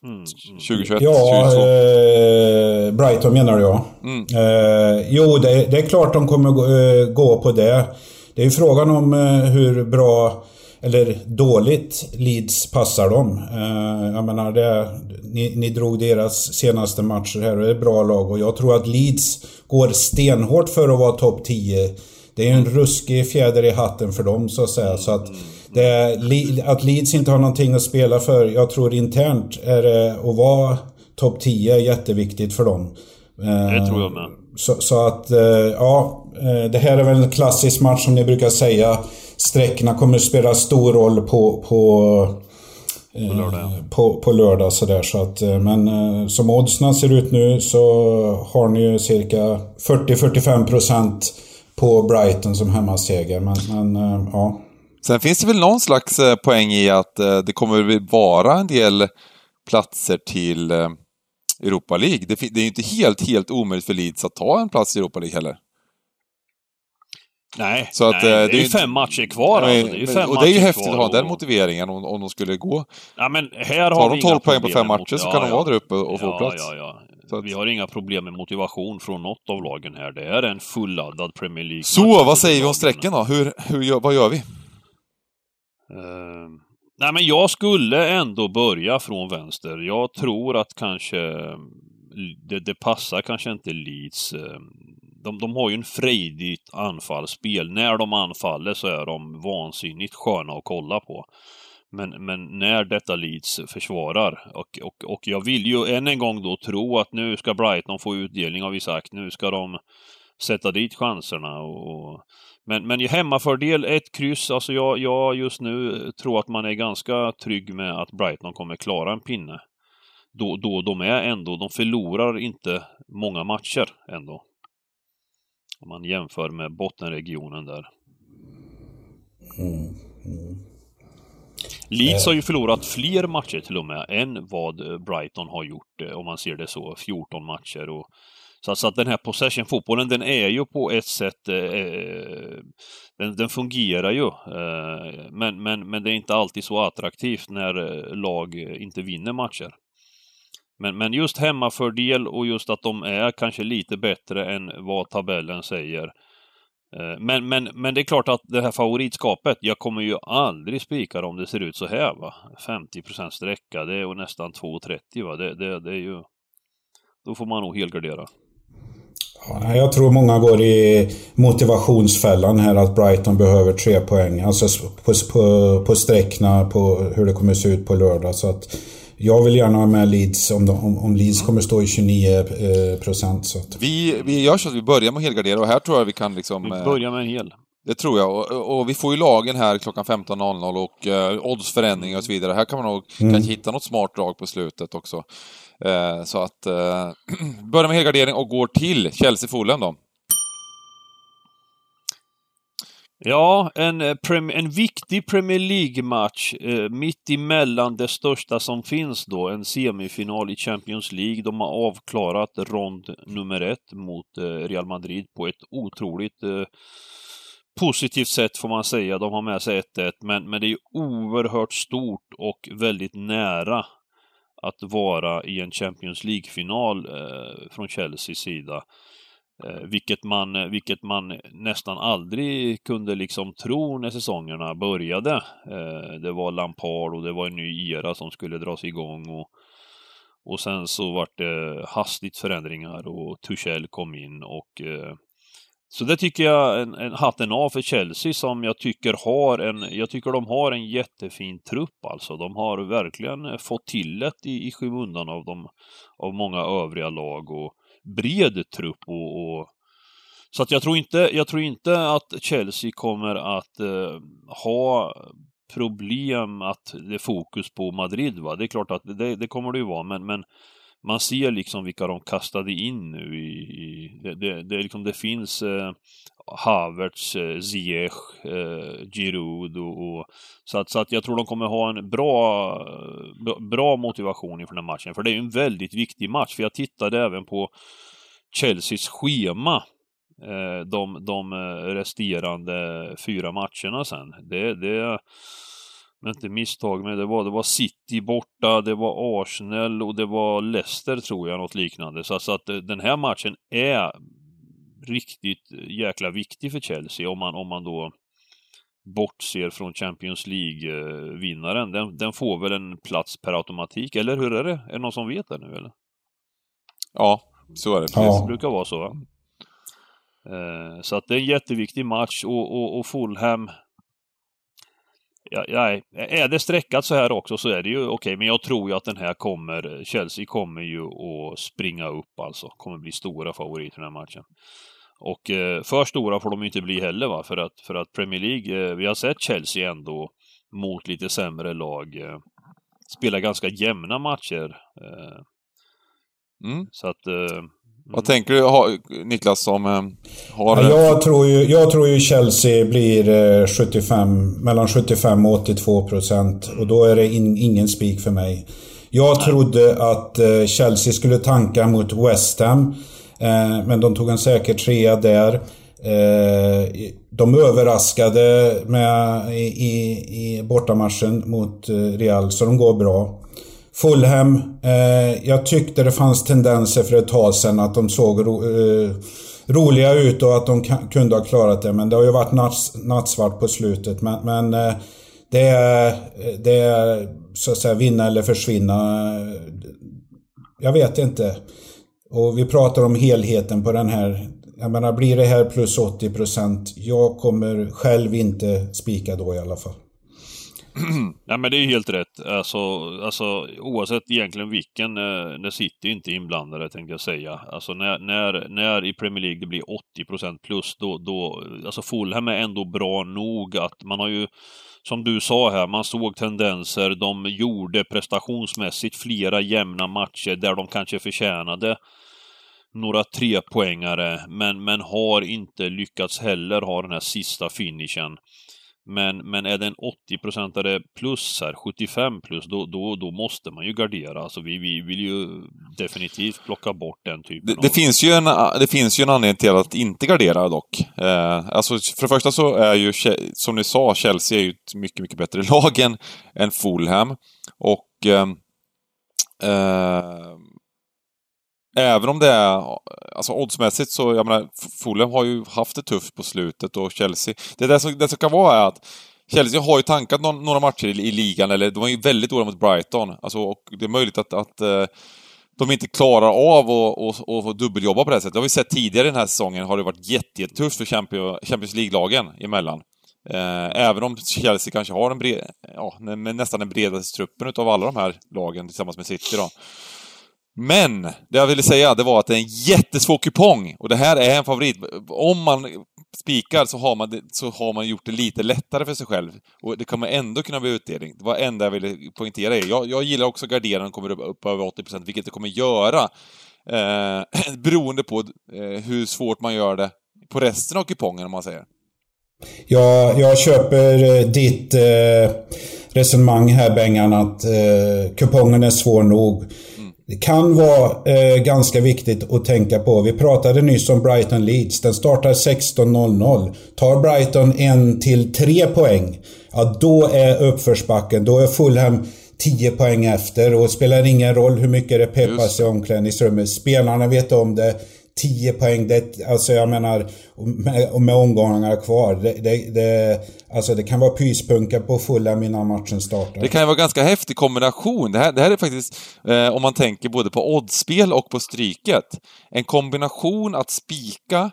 mm. 2021. Ja, eh, Brighton menar du ja. Mm. Eh, jo, det, det, är klart de kommer gå, eh, gå på det. Det är ju frågan om eh, hur bra eller dåligt Leeds passar dem. Eh, jag menar, det, ni, ni drog deras senaste matcher här och det är bra lag och jag tror att Leeds går stenhårt för att vara topp 10 det är en ruskig fjäder i hatten för dem så att säga. Så att, det, att Leeds inte har någonting att spela för, jag tror internt är det att vara topp 10 jätteviktigt för dem. Det tror jag med. Så, så, att, eh, ja, eh, det här är väl en klassisk match som ni brukar säga. Sträckorna kommer att spela stor roll på, på På lördag, ja. på, på lördag sådär så att men som oddsen ser ut nu så har ni ju cirka 40-45% på Brighton som hemmaseger. Men, men ja. Sen finns det väl någon slags poäng i att det kommer vara en del platser till Europa League. Det, det är ju inte helt, helt omöjligt för Leeds att ta en plats i Europa League heller. Nej, så att, nej det, är ju fem matcher kvar nej, alltså. Det är fem och det är ju häftigt att ha den motiveringen om, om de skulle gå. Ja, men här har Tar de 12 poäng på fem matcher så kan ja, de vara där uppe och ja, få plats. Ja, ja. Så att... Vi har inga problem med motivation från något av lagen här. Det är en fulladdad Premier League. Så, vad säger vi om strecken då? Hur, hur vad gör vi? Uh, nej, men jag skulle ändå börja från vänster. Jag tror att kanske det, det passar kanske inte Leeds. De, de har ju en frejdigt anfallsspel. När de anfaller så är de vansinnigt sköna att kolla på. Men, men när detta Leeds försvarar och, och, och jag vill ju än en gång då tro att nu ska Brighton få utdelning av Isak. Nu ska de sätta dit chanserna och, men, men hemmafördel, ett kryss, alltså jag, jag just nu tror att man är ganska trygg med att Brighton kommer klara en pinne. Då, då de är ändå, de förlorar inte många matcher ändå. Om man jämför med bottenregionen där. Mm, mm. Leeds har ju förlorat fler matcher till och med än vad Brighton har gjort, eh, om man ser det så. 14 matcher. Och, så, så att den här possession-fotbollen, den är ju på ett sätt... Eh, eh, den, den, fungerar ju. Eh, men, men, men det är inte alltid så attraktivt när eh, lag inte vinner matcher. Men, men just hemmafördel och just att de är kanske lite bättre än vad tabellen säger. Eh, men, men, men det är klart att det här favoritskapet, jag kommer ju aldrig spika om det ser ut så här va. 50% sträcka, det är ju nästan 2,30 va. Det, det, det är ju... Då får man nog helgardera. Ja, jag tror många går i motivationsfällan här att Brighton behöver tre poäng. Alltså på, på, på sträckna på hur det kommer se ut på lördag. Så att jag vill gärna ha med Leeds om, de, om, om Leeds kommer stå i 29 eh, procent. Så att... vi, vi gör så att vi börjar med helgardera och här tror jag vi kan liksom... Vi börjar med en hel. Det tror jag. Och, och, vi får ju lagen här klockan 15.00 och uh, oddsförändringar och så vidare. Här kan man nog mm. kanske hitta något smart drag på slutet också. Uh, så att uh, börjar med helgardering och går till Chelsea-Fulham då. Ja, en, eh, en viktig Premier League-match eh, mitt emellan det största som finns då, en semifinal i Champions League. De har avklarat rond nummer ett mot eh, Real Madrid på ett otroligt eh, positivt sätt får man säga. De har med sig 1-1, men, men det är oerhört stort och väldigt nära att vara i en Champions League-final eh, från Chelseas sida. Eh, vilket, man, eh, vilket man nästan aldrig kunde liksom tro när säsongerna började. Eh, det var Lampard och det var en ny era som skulle dras igång. Och, och sen så vart det hastigt förändringar och Tuchel kom in och eh, så det tycker jag en, en hatten av för Chelsea som jag tycker har en, jag tycker de har en jättefin trupp alltså. De har verkligen fått till det i, i skymundan av, de, av många övriga lag och bred trupp och, och så att jag tror inte, jag tror inte att Chelsea kommer att eh, ha problem att det är fokus på Madrid. Va? Det är klart att det, det kommer det ju vara, men, men man ser liksom vilka de kastade in nu i... i det, det, det, liksom, det finns eh, Havertz, eh, Ziyech, eh, Giroud och, och, så, att, så att jag tror de kommer ha en bra, bra motivation inför den här matchen. För det är en väldigt viktig match. För jag tittade även på Chelseas schema eh, de, de eh, resterande fyra matcherna sen. Det, det men inte misstag med det var, det var City borta, det var Arsenal och det var Leicester tror jag, något liknande. Så, så att eh, den här matchen är riktigt jäkla viktig för Chelsea om man, om man då bortser från Champions League-vinnaren. Den, den får väl en plats per automatik, eller hur är det? Är det någon som vet det nu eller? Ja, så är det. Ja. Det brukar vara så va? Eh, så att det är en jätteviktig match och, och, och Fulham Ja, ja, är det sträckat så här också så är det ju okej, okay, men jag tror ju att den här kommer, Chelsea kommer ju att springa upp alltså. Kommer bli stora favoriter i den här matchen. Och eh, för stora får de inte bli heller va, för att, för att Premier League, eh, vi har sett Chelsea ändå mot lite sämre lag eh, spelar ganska jämna matcher. Eh, Mm. så att... Eh, Vad tänker du, ha, Niklas, som eh, har... Ja, jag, tror ju, jag tror ju Chelsea blir eh, 75, mellan 75 och 82 procent. Och då är det in, ingen spik för mig. Jag trodde att eh, Chelsea skulle tanka mot West Ham. Eh, men de tog en säker trea där. Eh, de överraskade med, i, i, i bortamatchen mot eh, Real, så de går bra. Fulham, eh, jag tyckte det fanns tendenser för ett tag sedan att de såg ro, eh, roliga ut och att de kunde ha klarat det. Men det har ju varit natts, nattsvart på slutet. Men, men eh, det, är, det är så att säga vinna eller försvinna. Jag vet inte. Och vi pratar om helheten på den här. Jag menar, blir det här plus 80 procent? Jag kommer själv inte spika då i alla fall. Ja men det är helt rätt. Alltså, alltså oavsett egentligen vilken, eh, när City inte är inblandade tänkte jag säga. Alltså när, när, när i Premier League det blir 80% plus, då, då, alltså Fulham är ändå bra nog att man har ju, som du sa här, man såg tendenser, de gjorde prestationsmässigt flera jämna matcher där de kanske förtjänade några trepoängare, men, men har inte lyckats heller ha den här sista finishen. Men, men är det en 80-procentare plus här, 75 plus, då, då, då måste man ju gardera. Alltså vi, vi vill ju definitivt plocka bort den typen Det, av... det, finns ju en, det finns ju en anledning till att inte gardera dock. Eh, alltså för det första så är ju, som ni sa, Chelsea är ju ett mycket, mycket bättre lag än, än Fulham. Och ehm, eh, även om det är, alltså oddsmässigt så, jag menar, Fulham har ju haft det tufft på slutet och Chelsea, det där som, det som kan vara är att Chelsea har ju tankat någon, några matcher i, i ligan, eller de var ju väldigt dåliga mot Brighton. Alltså, och det är möjligt att, att eh, de inte klarar av att och, och, och dubbeljobba på det här sättet. Det har vi sett tidigare den här säsongen, har det varit jättetufft för Champions, League-lagen emellan. Eh, även om Chelsea kanske har en bred, ja, nästan den bredaste truppen utav alla de här lagen tillsammans med City då. Men, det jag ville säga, det var att det är en jättesvår kupong. Och det här är en favorit. Om man spikar så har man, det, så har man gjort det lite lättare för sig själv. Och det kommer ändå kunna bli utdelning. Det var det enda jag ville poängtera. är. Jag, jag gillar också garderaren kommer upp, upp över 80%, vilket det kommer göra. Eh, beroende på eh, hur svårt man gör det på resten av kupongen, om man säger. Ja, jag köper eh, ditt eh, resonemang här Bengan att eh, kupongen är svår nog. Det kan vara eh, ganska viktigt att tänka på. Vi pratade nyss om Brighton Leeds. Den startar 16.00. Tar Brighton en till tre poäng, ja då är uppförsbacken, då är Fulham 10 poäng efter och spelar ingen roll hur mycket det peppas i omklädningsrummet. Spelarna vet om det. 10 poäng, det, alltså jag menar, med, med omgångarna kvar. Det, det, det, alltså det kan vara pyspunka på fulla mina matchen startar. Det kan ju vara ganska häftig kombination. Det här, det här är faktiskt, eh, om man tänker både på oddsspel och på stryket, en kombination att spika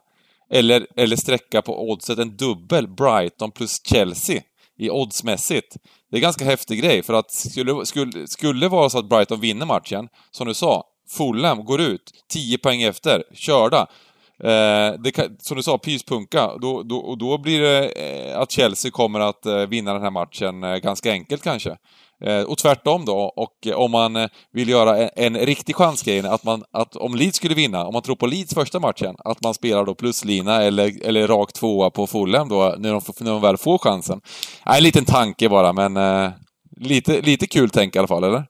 eller, eller sträcka på oddset en dubbel Brighton plus Chelsea i oddsmässigt. Det är en ganska häftig grej, för att skulle, skulle, skulle det vara så att Brighton vinner matchen, som du sa, Fulham går ut 10 poäng efter, körda. Eh, det kan, som du sa, pyspunka. Då, då, och då blir det eh, att Chelsea kommer att eh, vinna den här matchen eh, ganska enkelt kanske. Eh, och tvärtom då, och om man vill göra en, en riktig chansgrej, att, man, att om Leeds skulle vinna, om man tror på Leeds första matchen, att man spelar då pluslina eller, eller rakt tvåa på Fulham då, när de, när de väl får chansen. Eh, en liten tanke bara, men eh, lite, lite kul tänk i alla fall, eller?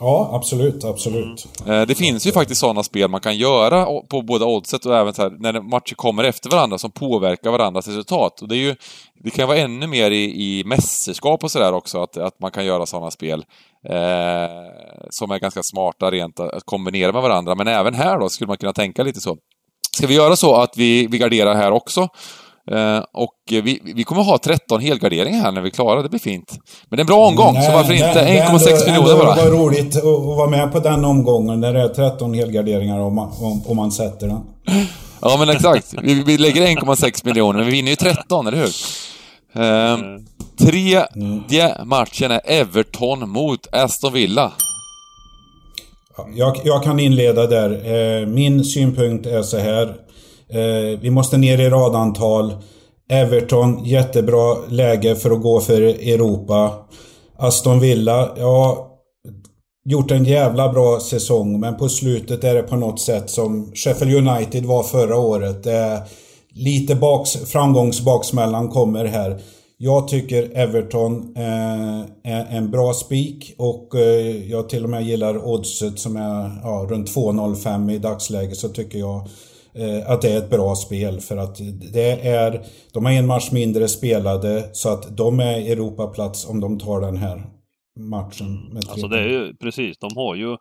Ja, absolut, absolut. Mm. Eh, det finns ju faktiskt sådana spel man kan göra på båda oddset och även så här, när matcher kommer efter varandra som påverkar varandras resultat. Och det, är ju, det kan vara ännu mer i, i mästerskap och sådär också, att, att man kan göra sådana spel eh, som är ganska smarta rent att att kombinera med varandra. Men även här då skulle man kunna tänka lite så. Ska vi göra så att vi, vi garderar här också? Eh, och vi, vi kommer ha 13 helgarderingar här när vi är klara, det blir fint. Men det är en bra omgång, så Nej, varför det- inte? det är 1,6 ändå- miljoner bara. Det var roligt att vara med på den omgången när det är 13 helgarderingar om man, om, om man sätter den. Ja, men exakt. Vi, vi lägger 1,6 miljoner, men vi vinner ju 13, eller hur? Ehm, tredje matchen är Everton mot Aston Villa. Ja, Jag, jag kan inleda där. Eh, Min synpunkt är så här. Eh, Vi måste ner i radantal. Everton, jättebra läge för att gå för Europa. Aston Villa, ja, gjort en jävla bra säsong men på slutet är det på något sätt som Sheffield United var förra året. Det är lite baks, framgångsbaksmällan kommer här. Jag tycker Everton eh, är en bra spik och eh, jag till och med gillar oddset som är ja, runt 2,05 i dagsläget så tycker jag att det är ett bra spel för att det är De har en match mindre spelade så att de är Europaplats om de tar den här matchen. Alltså det är ju precis, de har ju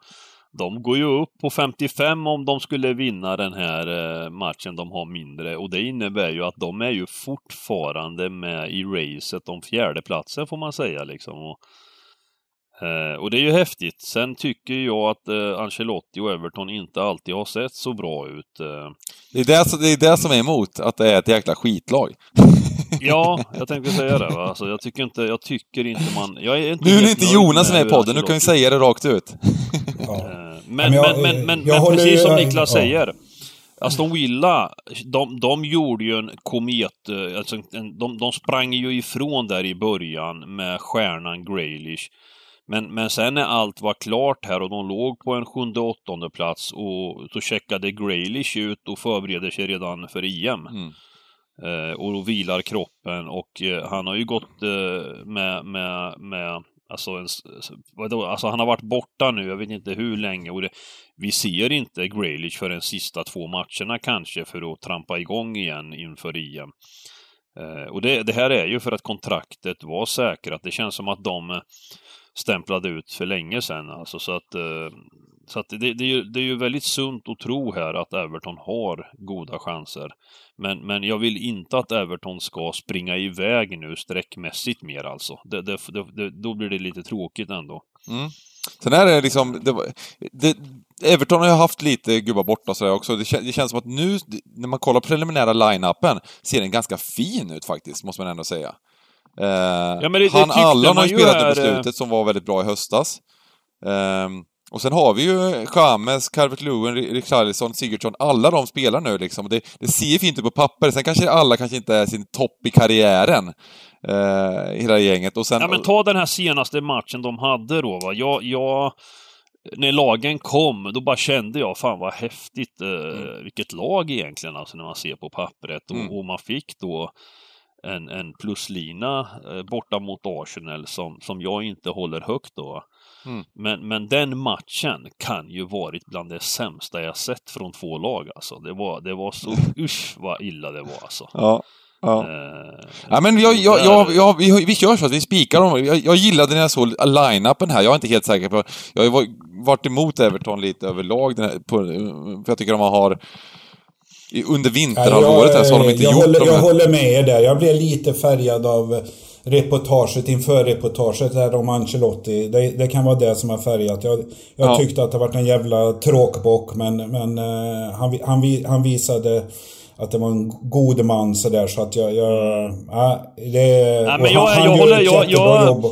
de går ju upp på 55 om de skulle vinna den här eh, matchen de har mindre och det innebär ju att de är ju fortfarande med i racet om fjärdeplatsen får man säga liksom. Och, eh, och det är ju häftigt. Sen tycker jag att eh, Ancelotti och Everton inte alltid har sett så bra ut. Det är det, det är det som är emot, att det är ett jäkla skitlag. Ja, jag tänkte säga det. Va? Alltså, jag tycker inte, jag tycker inte man... Jag är inte nu är det inte Jonas som är i podden, nu kan vi säga det rakt ut. Ja. Men, men, men, men, men precis som Niklas ja. säger. Aston Villa, de, de gjorde ju en komet... Eh, alltså en, de, de sprang ju ifrån där i början med stjärnan Graylish. Men, men sen när allt var klart här och de låg på en sjunde, åttonde plats och så checkade Graylish ut och förbereder sig redan för EM. Mm. Eh, och då vilar kroppen och eh, han har ju gått eh, med, med, med Alltså, en, vadå? alltså han har varit borta nu, jag vet inte hur länge och det, vi ser inte Graylich för de sista två matcherna kanske för att trampa igång igen inför EM. Eh, och det, det, här är ju för att kontraktet var säkrat. Det känns som att de stämplade ut för länge sedan. Alltså, så att, eh, så att det, det, är ju, det är ju väldigt sunt att tro här att Everton har goda chanser. Men, men jag vill inte att Everton ska springa iväg nu sträckmässigt mer alltså. Det, det, det, då blir det lite tråkigt ändå. Mm. Sen är det liksom, det, Everton har ju haft lite gubbar borta och sådär också. Det, kän, det känns som att nu, när man kollar preliminära line-upen, ser den ganska fin ut faktiskt, måste man ändå säga. Eh, ja, det, han Allan har ju spelat är... på slutet som var väldigt bra i höstas. Eh, och sen har vi ju Chamez, Carvet Lewin, Richarlison, Sigurdsson, alla de spelar nu liksom. Det, det ser fint ut på papper, sen kanske alla kanske inte är sin topp i karriären. Eh, hela gänget. Och sen... Ja men ta den här senaste matchen de hade då va. Jag, jag när lagen kom, då bara kände jag, fan vad häftigt, eh, mm. vilket lag egentligen, alltså när man ser på pappret. Mm. Och, och, man fick då en, en pluslina eh, borta mot Arsenal som, som jag inte håller högt då. Mm. Men, men den matchen kan ju varit bland det sämsta jag sett från två lag alltså. Det var, det var så, usch vad illa det var alltså. Ja. Ja. Uh, ja men jag, jag, jag, jag, vi, vi kör så att vi spikar dem. Jag, jag gillade när jag såg line-upen här. Jag är inte helt säker på... Jag har varit emot Everton lite överlag. Här, på, för jag tycker de har... Under vinterhalvåret här så har de inte jag gjort håller, Jag håller med er där. Jag blev lite färgad av reportaget inför reportaget där om Ancelotti. Det, det, kan vara det som har färgat. Jag, jag ja. tyckte att det varit en jävla tråkbock men, men uh, han, han, han visade att det var en god man sådär så att jag... jag ja, det, ja, men jag, han, jag, han jag ett jättebra jag, jobb.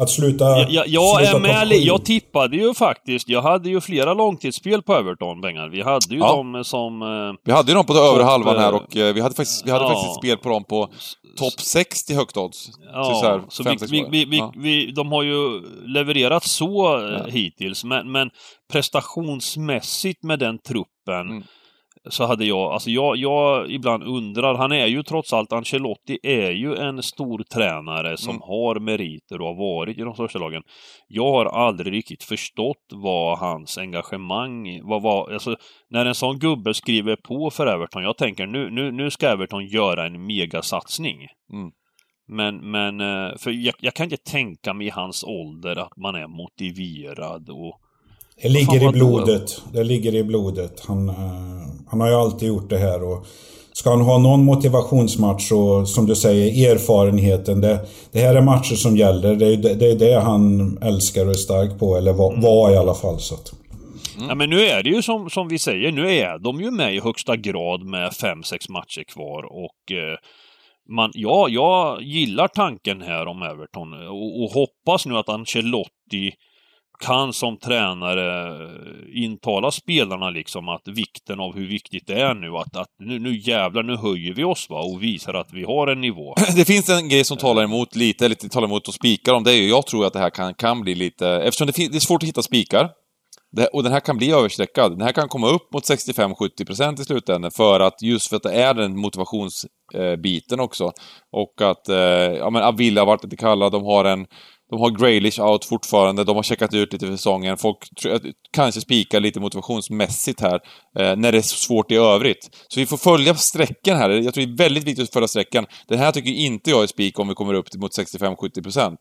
Att sluta... Jag, jag sluta är med, jag tippade ju faktiskt, jag hade ju flera långtidsspel på Everton, Bengar. Vi hade ju ja. dem som... Eh, vi hade ju dem på den övre halvan här och eh, vi hade faktiskt, vi hade ja. faktiskt ett spel på dem på topp 6 till högt odds. Ja, så, här, så vi, vi, vi, ja. vi, de har ju levererat så eh, ja. hittills, men, men prestationsmässigt med den truppen mm så hade jag, alltså jag, jag ibland undrar, han är ju trots allt, Ancelotti är ju en stor tränare som mm. har meriter och har varit i de största lagen. Jag har aldrig riktigt förstått vad hans engagemang, vad var, alltså när en sån gubbe skriver på för Everton, jag tänker nu, nu, nu ska Everton göra en megasatsning. Mm. Men, men, eh, för jag, jag kan inte tänka mig i hans ålder att man är motiverad och det ligger i blodet. Det ligger i blodet. Han, uh, han har ju alltid gjort det här. Och ska han ha någon motivationsmatch så, som du säger, erfarenheten. Det, det här är matcher som gäller. Det är det, det, är det han älskar och är stark på. Eller var, mm. var i alla fall. Så att. Mm. Ja, men nu är det ju som, som vi säger, nu är de ju med i högsta grad med fem sex matcher kvar och eh, man, ja, jag gillar tanken här om Everton och, och hoppas nu att Ancelotti kan som tränare intala spelarna liksom att vikten av hur viktigt det är nu att, att nu, nu jävlar, nu höjer vi oss va och visar att vi har en nivå. Det finns en grej som talar emot lite, eller talar emot och spikar om det är ju, jag tror att det här kan, kan bli lite, eftersom det, det är svårt att hitta spikar, det, och den här kan bli överstreckad. Den här kan komma upp mot 65-70% i slutändan för att just för att det är den motivationsbiten eh, också. Och att, eh, ja men Avila har varit lite kallad, de har en de har Graylish out fortfarande, de har checkat ut lite för säsongen. Folk kanske spikar lite motivationsmässigt här, eh, när det är svårt i övrigt. Så vi får följa sträckan här. Jag tror det är väldigt viktigt att följa sträckan. Den här tycker inte jag är spik om vi kommer upp mot 65-70%.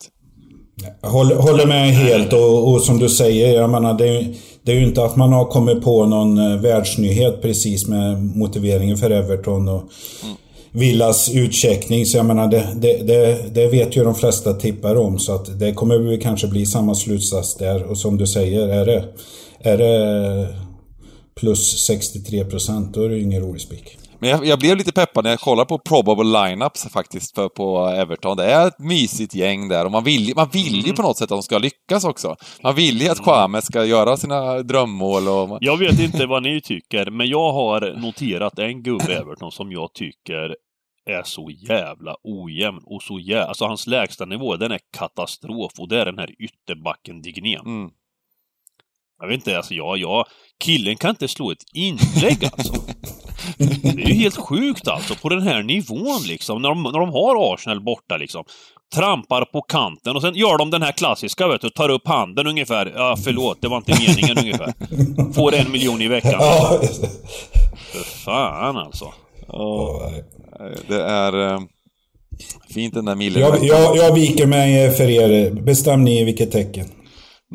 Håller, håller med helt och, och, som du säger, jag menar det är, det är ju inte att man har kommit på någon eh, världsnyhet precis med motiveringen för Everton och mm. Villas utcheckning. Så jag menar det, det, det, det, vet ju de flesta tippar om så att det kommer väl kanske bli samma slutsats där. Och som du säger, är det, är det plus 63 procent då är det ju ingen rolig spik. Men jag, jag, blev lite peppad när jag kollade på probable lineups faktiskt för, på Everton. Det är ett mysigt gäng där och man vill, man vill ju mm. på något sätt att de ska lyckas också. Man vill ju att Kwame ska göra sina drömmål och... Jag vet inte vad ni tycker, men jag har noterat en gubbe Everton som jag tycker är så jävla ojämn och så jävla... Alltså hans lägsta nivå, den är katastrof och det är den här ytterbacken Dignén. Mm. Jag vet inte, alltså jag, jag... Killen kan inte slå ett inlägg alltså. Det är ju helt sjukt alltså, på den här nivån liksom. När de, när de har Arsenal borta liksom. Trampar på kanten och sen gör de den här klassiska, vet du. Tar upp handen ungefär. Ja, förlåt, det var inte meningen ungefär. Får en miljon i veckan. För fan alltså. Oh, det är eh, fint den där millen. Jag, jag, jag viker mig för er. Bestäm ni vilket tecken.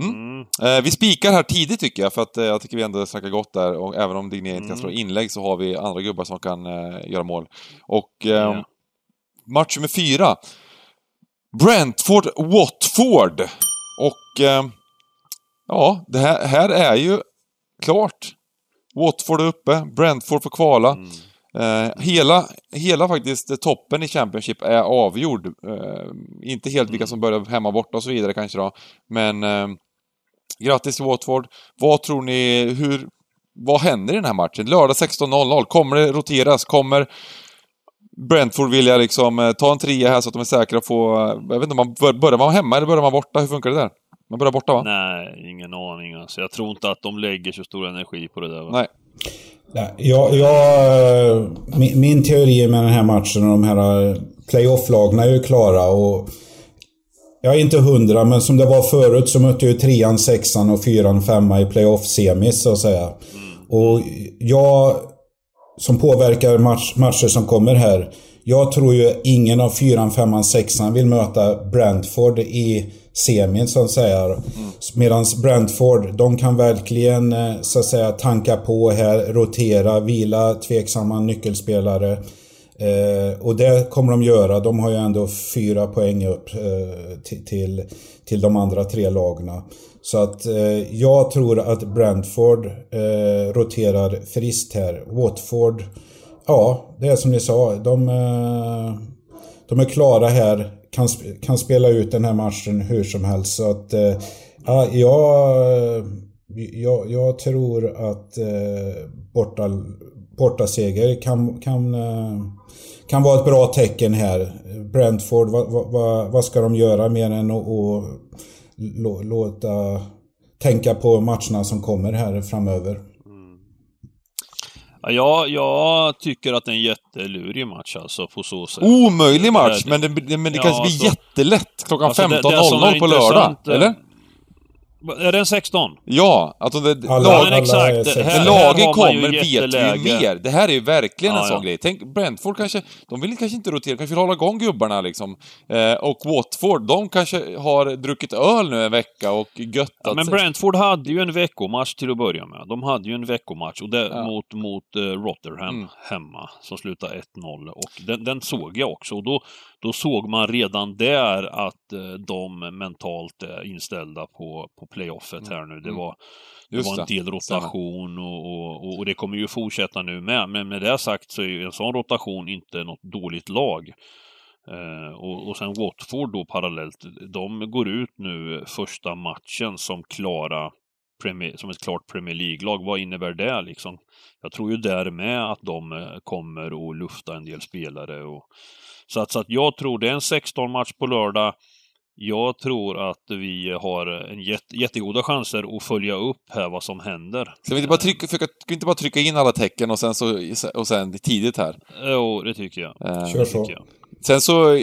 Mm. Mm. Eh, vi spikar här tidigt tycker jag, för att eh, jag tycker vi ändå snackar gott där. Och även om Digné inte kan slå mm. inlägg så har vi andra gubbar som kan eh, göra mål. Och eh, match nummer fyra. Brentford-Watford. Och ja, det här, här är ju klart. Watford är uppe, Brentford får kvala. Mm. Eh, hela, hela faktiskt toppen i Championship är avgjord. Eh, inte helt vilka mm. som börjar hemma borta och så vidare kanske då. Men eh, grattis till Watford. Vad tror ni, hur, vad händer i den här matchen? Lördag 16.00, kommer det roteras? Kommer Brentford vilja liksom eh, ta en trea här så att de är säkra på... Eh, jag vet inte, man bör, börjar man hemma eller börjar man borta? Hur funkar det där? Man börjar borta va? Nej, ingen aning alltså. Jag tror inte att de lägger så stor energi på det där va? Nej. Jag, jag, min, min teori med den här matchen och de här eh, playoff-lagna är ju klara och jag är inte hundra, men som det var förut så mötte ju trean, sexan och fyran, femma i playoff-semis så att säga. Och jag, som påverkar match, matcher som kommer här, jag tror ju ingen av fyran, femman, sexan vill möta Brentford i semin så att säga. Medan Brentford, de kan verkligen eh, så att säga tanka på här, rotera, vila tveksamma nyckelspelare. Eh, och det kommer de göra. De har ju ändå fyra poäng upp eh, till, till de andra tre lagarna. Så att eh, jag tror att Brentford eh, roterar friskt här. Watford, ja, det är som ni sa. De, eh, de är klara här kan, kan spela ut den här matchen hur som helst. Så att, eh, ja, jag, jag, jag tror att eh, borta, bortaseger kan, kan, eh, kan vara ett bra tecken här. Brentford, vad, vad, vad ska de göra mer än att och, låta tänka på matcherna som kommer här framöver? Ja, jag tycker att det är en jättelurig match alltså på så sätt. Omöjlig match, men det, men det ja, kanske blir alltså, jättelätt klockan alltså 15.00 på lördag, eller? Är den 16? Ja, alltså det, alla, lag, alla exakt. Här, lagen kommer vet vi ju mer. Det här är ju verkligen ja, en sån ja. grej. Tänk, Brentford kanske, de vill kanske inte rotera, kanske vill hålla igång gubbarna liksom. Eh, och Watford, de kanske har druckit öl nu en vecka och göttat ja, Men Brentford hade ju en veckomatch till att börja med. De hade ju en veckomatch och det, ja. mot, mot uh, Rotherham mm. hemma, som slutade 1-0. Och den, den, såg jag också. Och då, då såg man redan där att uh, de mentalt är inställda på, på playoffet här nu. Det mm. var, det var en del rotation och, och, och, det kommer ju fortsätta nu med. Men med det sagt så är ju en sån rotation inte något dåligt lag. Eh, och, och sen Watford då parallellt, de går ut nu första matchen som klara Premier, som ett klart Premier League-lag. Vad innebär det liksom? Jag tror ju därmed att de eh, kommer att lufta en del spelare. Och, så, att, så att jag tror det är en 16-match på lördag. Jag tror att vi har en jätte, jättegoda chanser att följa upp här vad som händer. Ska vi inte bara trycka, försöka, ska vi inte bara trycka in alla tecken och sen, så, och sen tidigt här? Jo, det tycker jag. Eh, Kör så. jag. Sen så,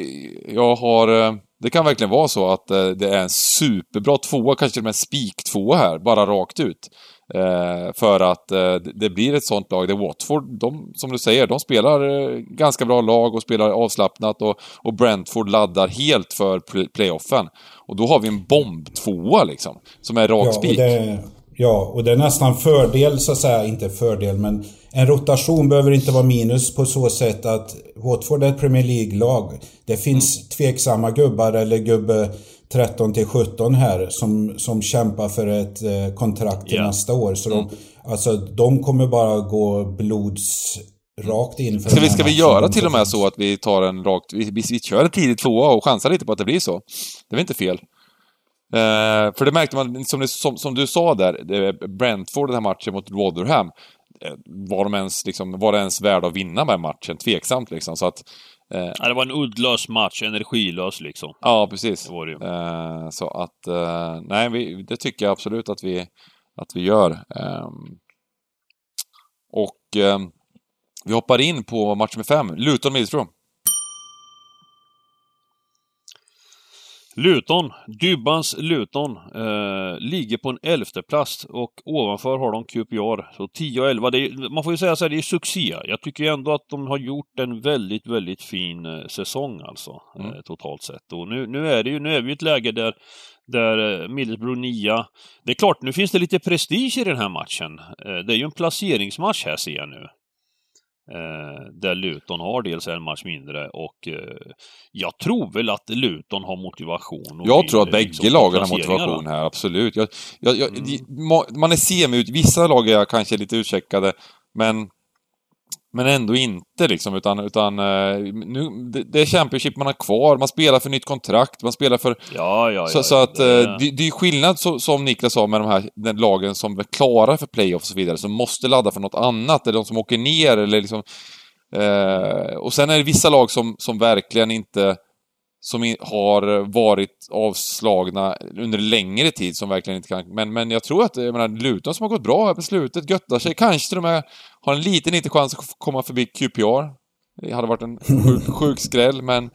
jag har... eh, Det kan verkligen vara så att eh, det är en superbra tvåa, kanske till och med en spiktvåa här, bara rakt ut. Eh, För att eh, det- blir ett sånt lag där Watford, de, som du säger, de spelar eh, ganska bra lag och spelar avslappnat och, och Brentford laddar helt för pl- playoffen. Och då har vi en bombtvåa liksom, som är rak Ja, och spik. det, ja, och det är nästan fördel så att säga, inte fördel men en rotation behöver inte vara minus på så sätt att Watford är ett Premier League-lag. Det finns Mm. tveksamma gubbar eller gubbe 13 till 17 här som, som kämpar för ett eh, kontrakt till Ja. nästa år. Så Mm. de, alltså, de kommer bara gå blods rakt in för Ska vi, ska vi göra till och med så att vi tar en rakt... Vi, vi, vi kör en tidig tvåa och chansar lite på att det blir så. Det är väl inte fel? Eh, för det märkte man, som, det, som, som du sa där, Brentford den här matchen mot Rotherham, eh, var de ens, liksom, var det ens värda att vinna med matchen? Tveksamt liksom. Så att, eh, Ja, det var en uddlös match, energilös liksom. ja precis. Det det. Eh, så att, eh, nej, vi, det tycker jag absolut att vi, att vi gör. Ehm, och ehm, vi hoppar in på match med fem, Luton Luton, Dybbans Luton, eh, ligger på en elfte plats och ovanför har de QPR. Så 10 och 11, det är, man får ju säga så här, det är succé. Jag tycker ändå att de har gjort en väldigt, väldigt fin eh, säsong alltså, Mm. eh, totalt sett. Och nu, nu är det ju, nu är vi i ett läge där där eh, Middlesbrough 9. Det är klart, nu finns det lite prestige i den här matchen. Eh, det är ju en placeringsmatch här ser jag nu. Eh, där Luton har dels en match mindre och eh, jag tror väl att Luton har motivation. Jag tror att eh, bägge liksom, lagen har motivation va? här, absolut. Jag, jag, jag, Mm. de- Man är semi ut, vissa lag är kanske lite utcheckade, men men ändå inte liksom, utan, utan eh, nu, det, det är Championship man har kvar, man spelar för nytt kontrakt, man spelar för... Ja, ja, ja. så, så ja, att det- eh, det, det är skillnad, så, som Niklas sa, med de här den lagen som är klara för playoff och så vidare, som måste ladda för något annat, eller de som åker ner, eller liksom... Eh, och sen är det vissa lag som, som verkligen inte som har varit avslagna under längre tid som verkligen inte kan... Men, men jag tror att, jag menar, Luton som har gått bra här på slutet, göttar sig, kanske till och med har en liten, liten chans att komma förbi QPR. Det hade varit en sjuk, sjuk skräll, men...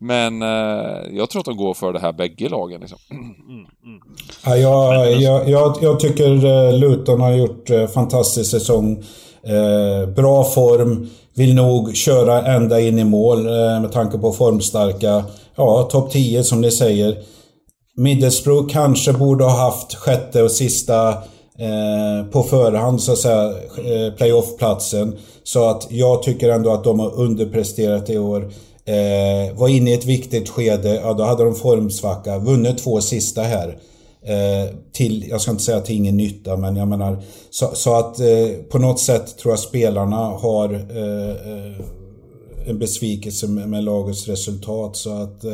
Men eh, jag tror att de går för det här bägge lagen liksom. Ja, jag, jag, jag, jag tycker eh, Luton har gjort eh, fantastisk säsong. Eh, bra form. Vill nog köra ända in i mål eh, med tanke på formstarka. Ja, topp 10 som ni säger. Middlesbrough kanske borde ha haft sjätte och sista eh, på förhand så att säga, eh, playoff-platsen. Så att jag tycker ändå att de har underpresterat i år. Eh, var inne i ett viktigt skede, ja då hade de formsvacka. Vunnit två sista här. Eh, till, jag ska inte säga till ingen nytta, men jag menar så, så att eh, på något sätt tror jag spelarna har eh, en besvikelse med, med lagets resultat. Så att,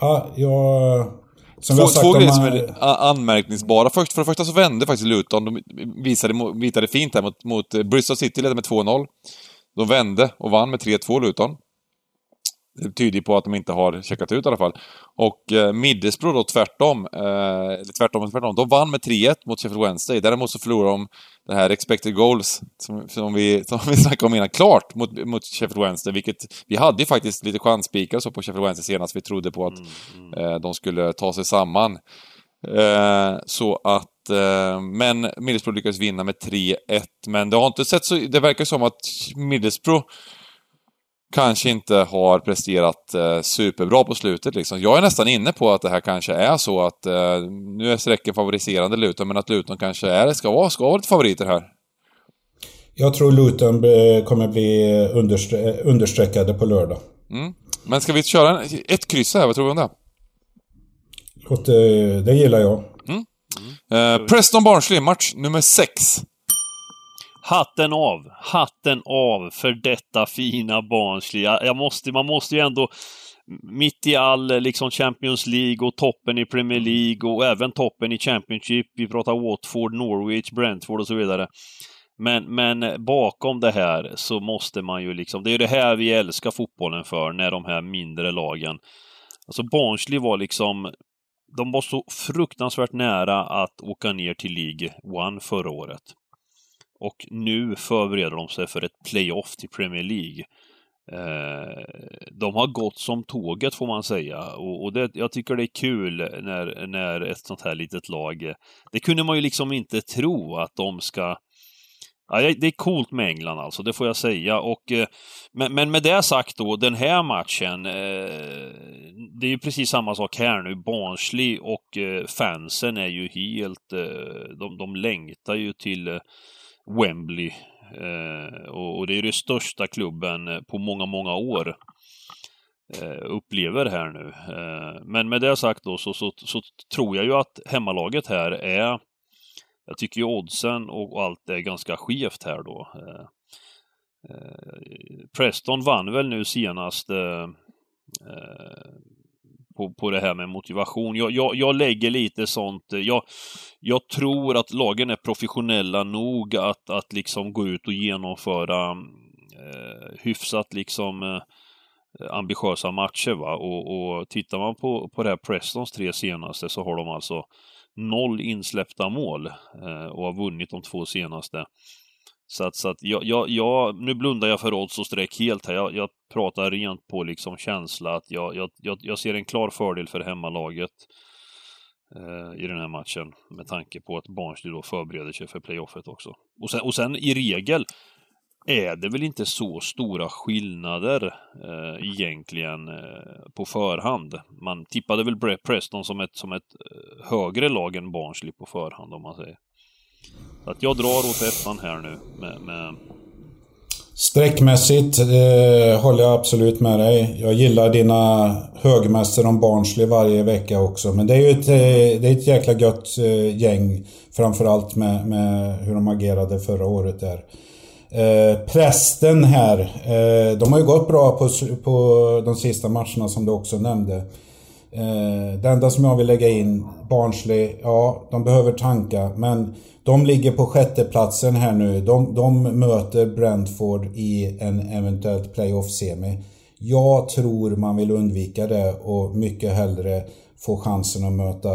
ja, jag... Som Två, sagt två grejer som är anmärkningsbara. Först, för det första så vände faktiskt Luton. De visade, visade fint här mot, mot Bristol City, ledde med 2-0. De vände och vann med 3-2 Luton. Det tyder på att de inte har checkat ut i alla fall. Och eh, Middlesbrough då tvärtom, eh, eller tvärtom, tvärtom, de vann med 3-1 mot Sheffield Wednesday. Däremot så förlorade de det här expected goals som, som, vi, som vi snackade om innan, klart mot, mot Sheffield Wednesday. Vilket, vi hade ju faktiskt lite chansspikar så på Sheffield Wednesday senast. Vi trodde på att eh, de skulle ta sig samman. Eh, så att, eh, men Middlesbrough lyckades vinna med 3-1. Men det har inte sett så, det verkar som att Middlesbrough kanske inte har presterat eh, superbra på slutet liksom. Jag är nästan inne på att det här kanske är så att, eh, nu är strecken favoriserande Luton, men att Luton kanske är, ska vara, ska vara lite favoriter här. Jag tror Luton eh, kommer bli understre- understreckade på lördag. Mm. Men ska vi köra en, ett kryss här, vad tror vi om det? Låt, eh, det gillar jag. Eh, Preston Barnsley, match nummer 6. Hatten av, hatten av för detta fina Barnsley. Jag måste, man måste ju ändå mitt i all liksom Champions League och toppen i Premier League och även toppen i Championship. Vi pratar Watford, Norwich, Brentford och så vidare. Men, men bakom det här så måste man ju liksom, det är det här vi älskar fotbollen för, när de här mindre lagen Alltså Barnsley var liksom de var så fruktansvärt nära att åka ner till League One förra året. Och nu förbereder de sig för ett playoff till Premier League. Eh, de har gått som tåget får man säga och, det, jag tycker det är kul när, när ett sånt här litet lag... Det kunde man ju liksom inte tro att de ska Ja, det är coolt med England alltså, det får jag säga. Och, eh, men, men med det sagt då, den här matchen, eh, det är ju precis samma sak här nu. Barnsley och eh, fansen är ju helt, eh, de, de längtar ju till eh, Wembley. Eh, och det är ju den största klubben eh, på många, många år eh, upplever här nu. Men med det sagt då så, så, så tror jag ju att hemmalaget här är jag tycker ju oddsen och allt är ganska skevt här då. Eh, eh, Preston vann väl nu senast eh, på, på det här med motivation. Jag, jag, jag lägger lite sånt, eh, jag, jag tror att lagen är professionella nog att, att liksom gå ut och genomföra mm, eh, hyfsat liksom eh, ambitiösa matcher va. Och, och tittar man på, på det här Prestons tre senaste så har de alltså noll insläppta mål eh, och har vunnit de två senaste. Så att, så att jag, jag, jag, nu blundar jag för odds och streck helt här. Jag, jag pratar rent på liksom känsla att jag, jag, jag, ser en klar fördel för hemmalaget eh, i den här matchen med tanke på att Barnsley då förbereder sig för playoffet också. Och sen, och sen i regel är det väl inte så stora skillnader eh, egentligen eh, på förhand. Man tippade väl Preston som ett, som ett eh, högre lag än Barnsley på förhand om man säger. Så att jag drar åt ettan här nu med... med... Sträckmässigt eh, håller jag absolut med dig. Jag gillar dina högmässor om Barnsley varje vecka också. Men det är ju ett, eh, det är ett jäkla gött eh, gäng. Framförallt med, med hur de agerade förra året där. Eh, prästen här, eh, de har ju gått bra på, på de sista matcherna som du också nämnde. Eh, det enda som jag vill lägga in, Barnsley, ja de behöver tanka men de ligger på sjätteplatsen här nu. De, de möter Brentford i en eventuellt playoff-semi. Jag tror man vill undvika det och mycket hellre få chansen att möta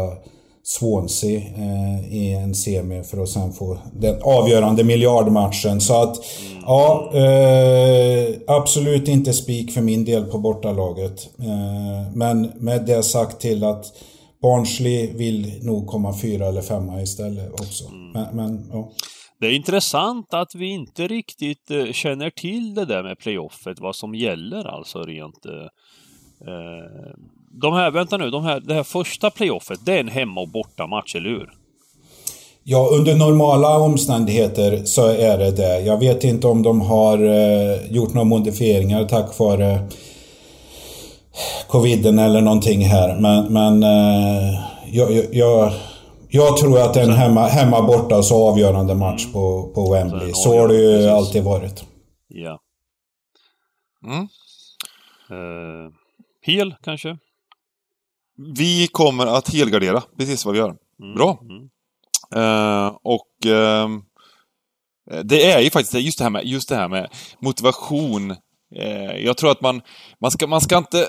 Swansea eh, i en semi för att sen få den avgörande miljardmatchen. Så att, ja, eh, absolut inte spik för min del på bortalaget. Eh, men med det sagt till att Barnsley vill nog komma fyra eller femma istället också. Mm. Men, men ja. Det är intressant att vi inte riktigt känner till det där med playoffet, vad som gäller alltså rent de här, vänta nu, de här, det här första playoffet, det är en hemma och borta match, eller hur? Ja, under normala omständigheter så är det det. Jag vet inte om de har eh, gjort några modifieringar tack vare coviden eller någonting här. Men, men eh, jag, jag, jag, tror att det är en hemma, hemma borta så avgörande match på, på Wembley. Så har det ju precis. alltid varit. Ja. Mm. Uh, hel kanske? Vi kommer att helgardera precis vad vi gör. Mm. Bra. Mm. Uh, och uh, det är ju faktiskt just det här med, just det här med motivation. Uh, jag tror att man, man, ska, man ska inte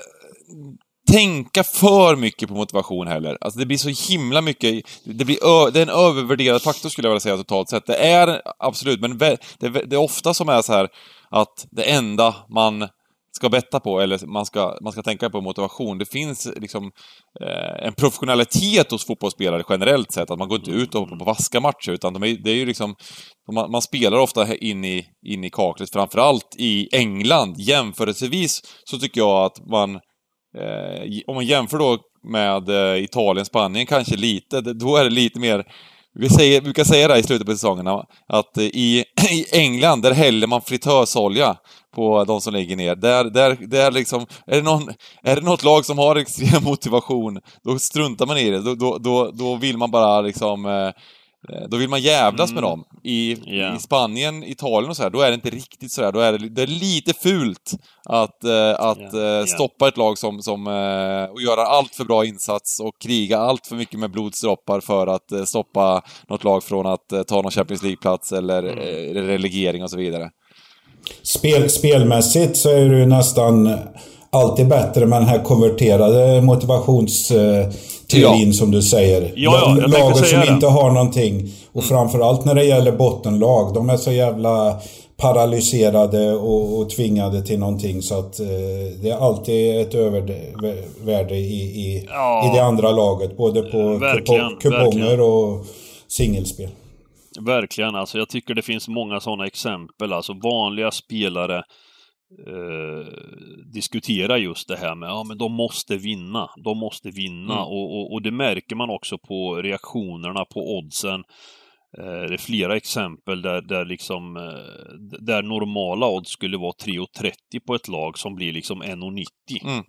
tänka för mycket på motivation heller. Alltså det blir så himla mycket, det, blir det är en övervärderad faktor skulle jag vilja säga totalt sett. Det är absolut, men det, det är ofta som är så här att det enda man ska betta på eller man ska, man ska tänka på motivation. Det finns liksom eh, en professionalitet hos fotbollsspelare generellt sett, att man går inte ut och hoppar på vaska matcher, utan de är, det är ju liksom... Man, man, spelar ofta in i, in i kaklet, framförallt i England. Jämförelsevis så tycker jag att man... Eh, om man jämför då med eh, Italien, Spanien kanske lite, då är det lite mer vi säger, brukar säga det i slutet på säsongerna, att i, i England, där häller man fritösolja på de som ligger ner. Där, där, där liksom, är det, någon, är det något lag som har extrem motivation, då struntar man i det. Då, då, då, då vill man bara liksom eh, Eh, Då vill man jävlas med Mm. dem. I, Ja. I Spanien, Italien och så här, då är det inte riktigt så här. Då är det, det är lite fult att, eh, att eh, ja. stoppa ett lag som, som eh, och göra allt för bra insats och kriga allt för mycket med blodsdroppar för att eh, stoppa något lag från att ta någon Champions League-plats eller Mm. relegering och så vidare. Spel, spelmässigt så är det ju nästan alltid bättre med den här konverterade motivationsteorin Ja. som du säger. Ja, ja, säga som det. inte har någonting. Och framförallt när det gäller bottenlag. De är så jävla paralyserade och, och tvingade till någonting så att eh, det är alltid ett övervärde i, i, Ja. i det andra laget. Både på Verkligen, kupo- kuponger verkligen. och singelspel. Verkligen, alltså jag tycker det finns många sådana exempel, alltså vanliga spelare eh, diskuterar just det här med, ja men de måste vinna, de måste vinna Mm. och, och, och det märker man också på reaktionerna på oddsen. Eh, det är flera exempel där, där liksom, eh, där normala odds skulle vara 3,30 på ett lag som blir liksom 1,90. Mm.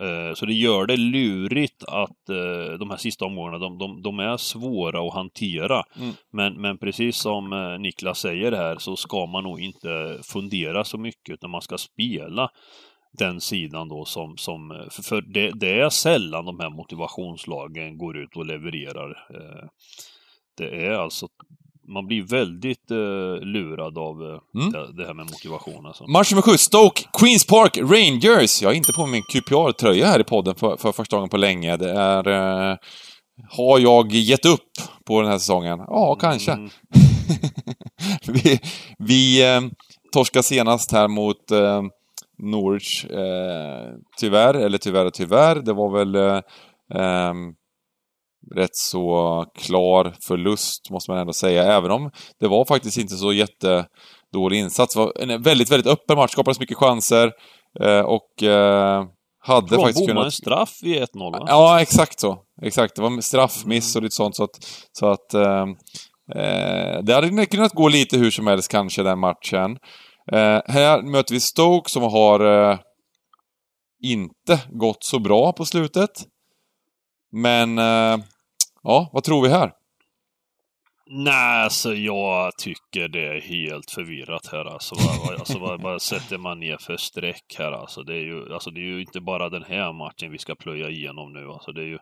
Eh, Så det gör det lurigt att eh, de här sista omgångarna, de, de, de är svåra att hantera. Mm. Men, men precis som eh, Niklas säger här så ska man nog inte fundera så mycket utan man ska spela den sidan då som, som för, det, det är sällan de här motivationslagen går ut och levererar. Det är alltså, man blir väldigt eh, lurad av eh, Mm. det, det här med motivation alltså. Match nummer 7, Stoke, Queens Park, Rangers. Jag är inte på min QPR-tröja här i podden för, för första gången på länge. Det är... Eh, har jag gett upp på den här säsongen? Ja, kanske. Mm. vi vi eh, torskade senast här mot eh, Norwich, eh, tyvärr, eller tyvärr och tyvärr. Det var väl rätt så klar förlust, måste man ändå säga, även om det var faktiskt inte så jättedålig insats. Det var en väldigt, väldigt öppen match, skapades mycket chanser eh, och eh, hade De faktiskt kunnat... en straff vid 1-0 va? Ja, exakt så. Exakt. Det var straffmiss och lite sånt. Så att, så att eh, eh, det hade kunnat gå lite hur som helst kanske, den matchen. Eh, här möter vi Stoke som har eh, inte gått så bra på slutet. Men, ja, vad tror vi här? Nej, alltså jag tycker det är helt förvirrat här alltså. Vad, vad, alltså, vad, vad sätter man ner för streck här alltså? Det, är ju, alltså? det är ju inte bara den här matchen vi ska plöja igenom nu. Alltså, det är ju,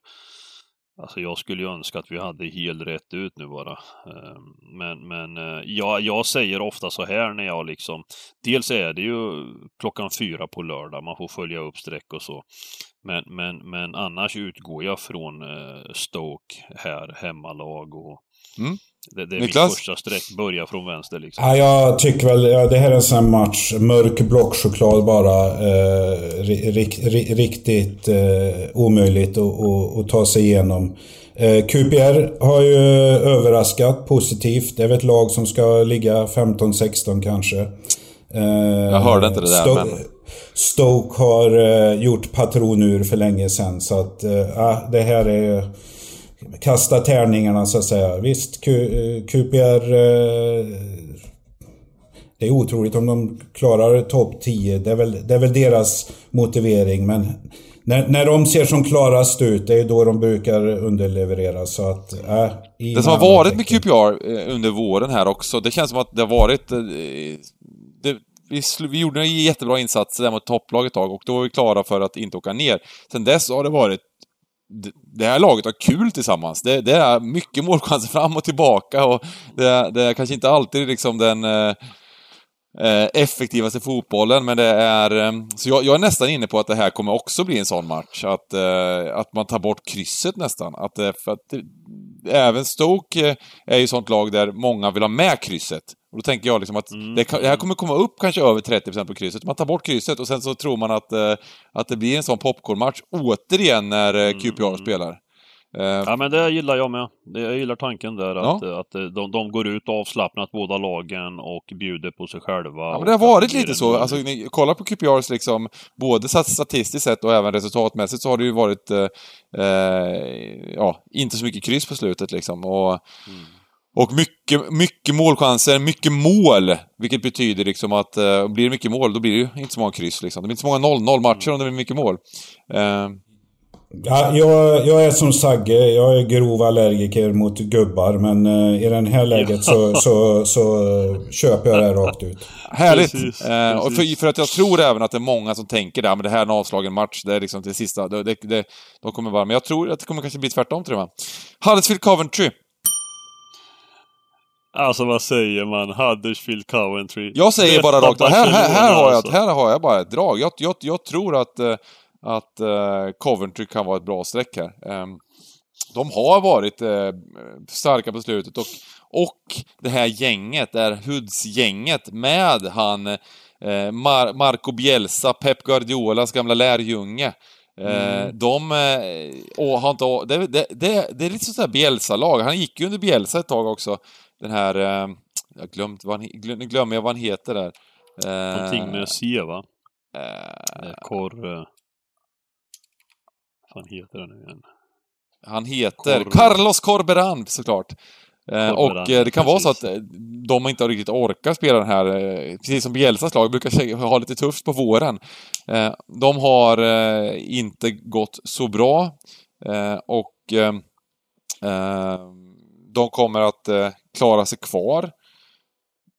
alltså jag skulle ju önska att vi hade helt rätt ut nu bara. Ehm, men, men eh, ja, jag, säger ofta så här när jag liksom... Dels är det ju klockan fyra på lördag, man får följa upp streck och så. Men, men, men annars utgår jag från eh, Stoke här, hemmalag och Mm det, det är Niklas? mitt första streck, börja från vänster liksom. Ja, jag tycker väl, ja, det här är en sån här match. Mörk blockchoklad bara. Eh, ri, ri, ri, riktigt eh, omöjligt att, att, att ta sig igenom. Eh, QPR har ju överraskat positivt. Det är väl ett lag som ska ligga 15-16 kanske. Eh, Jag hörde inte det där, Sto- men- Stoke har eh, gjort patronur för länge sedan. Så att, eh, ja, det här är kasta tärningarna så att säga. Visst, Q, eh, QPR... eh, Det är otroligt om de klarar topp 10. Det är, väl, det är väl deras motivering. Men när, när de ser som klarast ut, det är då de brukar underleverera. Så att, äh, Det som har varit med QPR under våren här också, det känns som att det har varit... Det, vi, vi gjorde en jättebra insats där mot topplag ett tag och då var vi klara för att inte åka ner. Sen dess har det varit det- här laget har kul tillsammans. Det, det är mycket målchanser fram och tillbaka och det, det är kanske inte alltid liksom den... eh, eh effektivaste fotbollen, men det är... Eh, så jag, jag är nästan inne på att det här kommer också bli en sån match. Att, eh, att man tar bort krysset nästan. Att, eh, för att även Stoke är ju sånt lag där många vill ha med krysset. Och då tänker jag liksom att det, kan- det här kommer komma upp kanske över 30% på krysset. Man tar bort krysset och sen så tror man att, eh, att det blir en sån popcornmatch återigen när eh, QPR spelar. Eh, Ja men det gillar jag med. Det- Jag gillar tanken där att, att eh, de, de går ut avslappnat båda lagen och bjuder på sig själva. Ja, men det har att varit lite så. Alltså, ni kollar på QPRs liksom, både stat- statistiskt sett och även resultatmässigt så har det ju varit, eh, eh, ja, inte så mycket kryss på slutet liksom. Och, och mycket, mycket målchanser, mycket mål. Vilket betyder liksom att, eh, blir det mycket mål, då blir det ju inte så många kryss liksom. Det blir inte så många 0-0 matcher om det blir mycket mål. Eh, Ja, jag, jag är som Sagge, jag är grov allergiker mot gubbar men uh, i den här läget så, så, så uh, köper jag det rakt ut. Härligt! Precis, eh, och för, för, att jag tror även att det är många som tänker det, men det här är en avslagen match, det är liksom det sista, det, det, det, de kommer vara, men jag tror att det kommer kanske bli tvärtom tror jag. Huddersfield Coventry. Alltså vad säger man? Huddersfield Coventry. Jag säger bara rakt här, här, här, har jag, alltså. här har jag bara ett drag. Jag, jag, jag tror att, eh, att uh, Coventry kan vara ett bra streck här. Um, de har varit uh, starka på slutet och, och det här gänget, det här Huds-gänget med han Mar Marco Bielsa, Pep Guardiolas gamla lärjunge. Mm. De och inte, det, det, det, det är lite sådär Bielsa-lag. Han gick ju under Bielsa ett tag också den här, eh, jag glömt vad han, glöm, glömmer jag vad han heter där. Eh, Någonting med C va? Eh, Korr... Eh, vad heter han nu igen? Han heter Cor... Carlos Corberan såklart. Eh, och eh, det kan vara så att eh, de inte har riktigt orkat spela den här, eh, precis som Bielsas lag brukar ha lite tufft på våren. Eh, de har inte gått så bra och de kommer att eh, klara sig kvar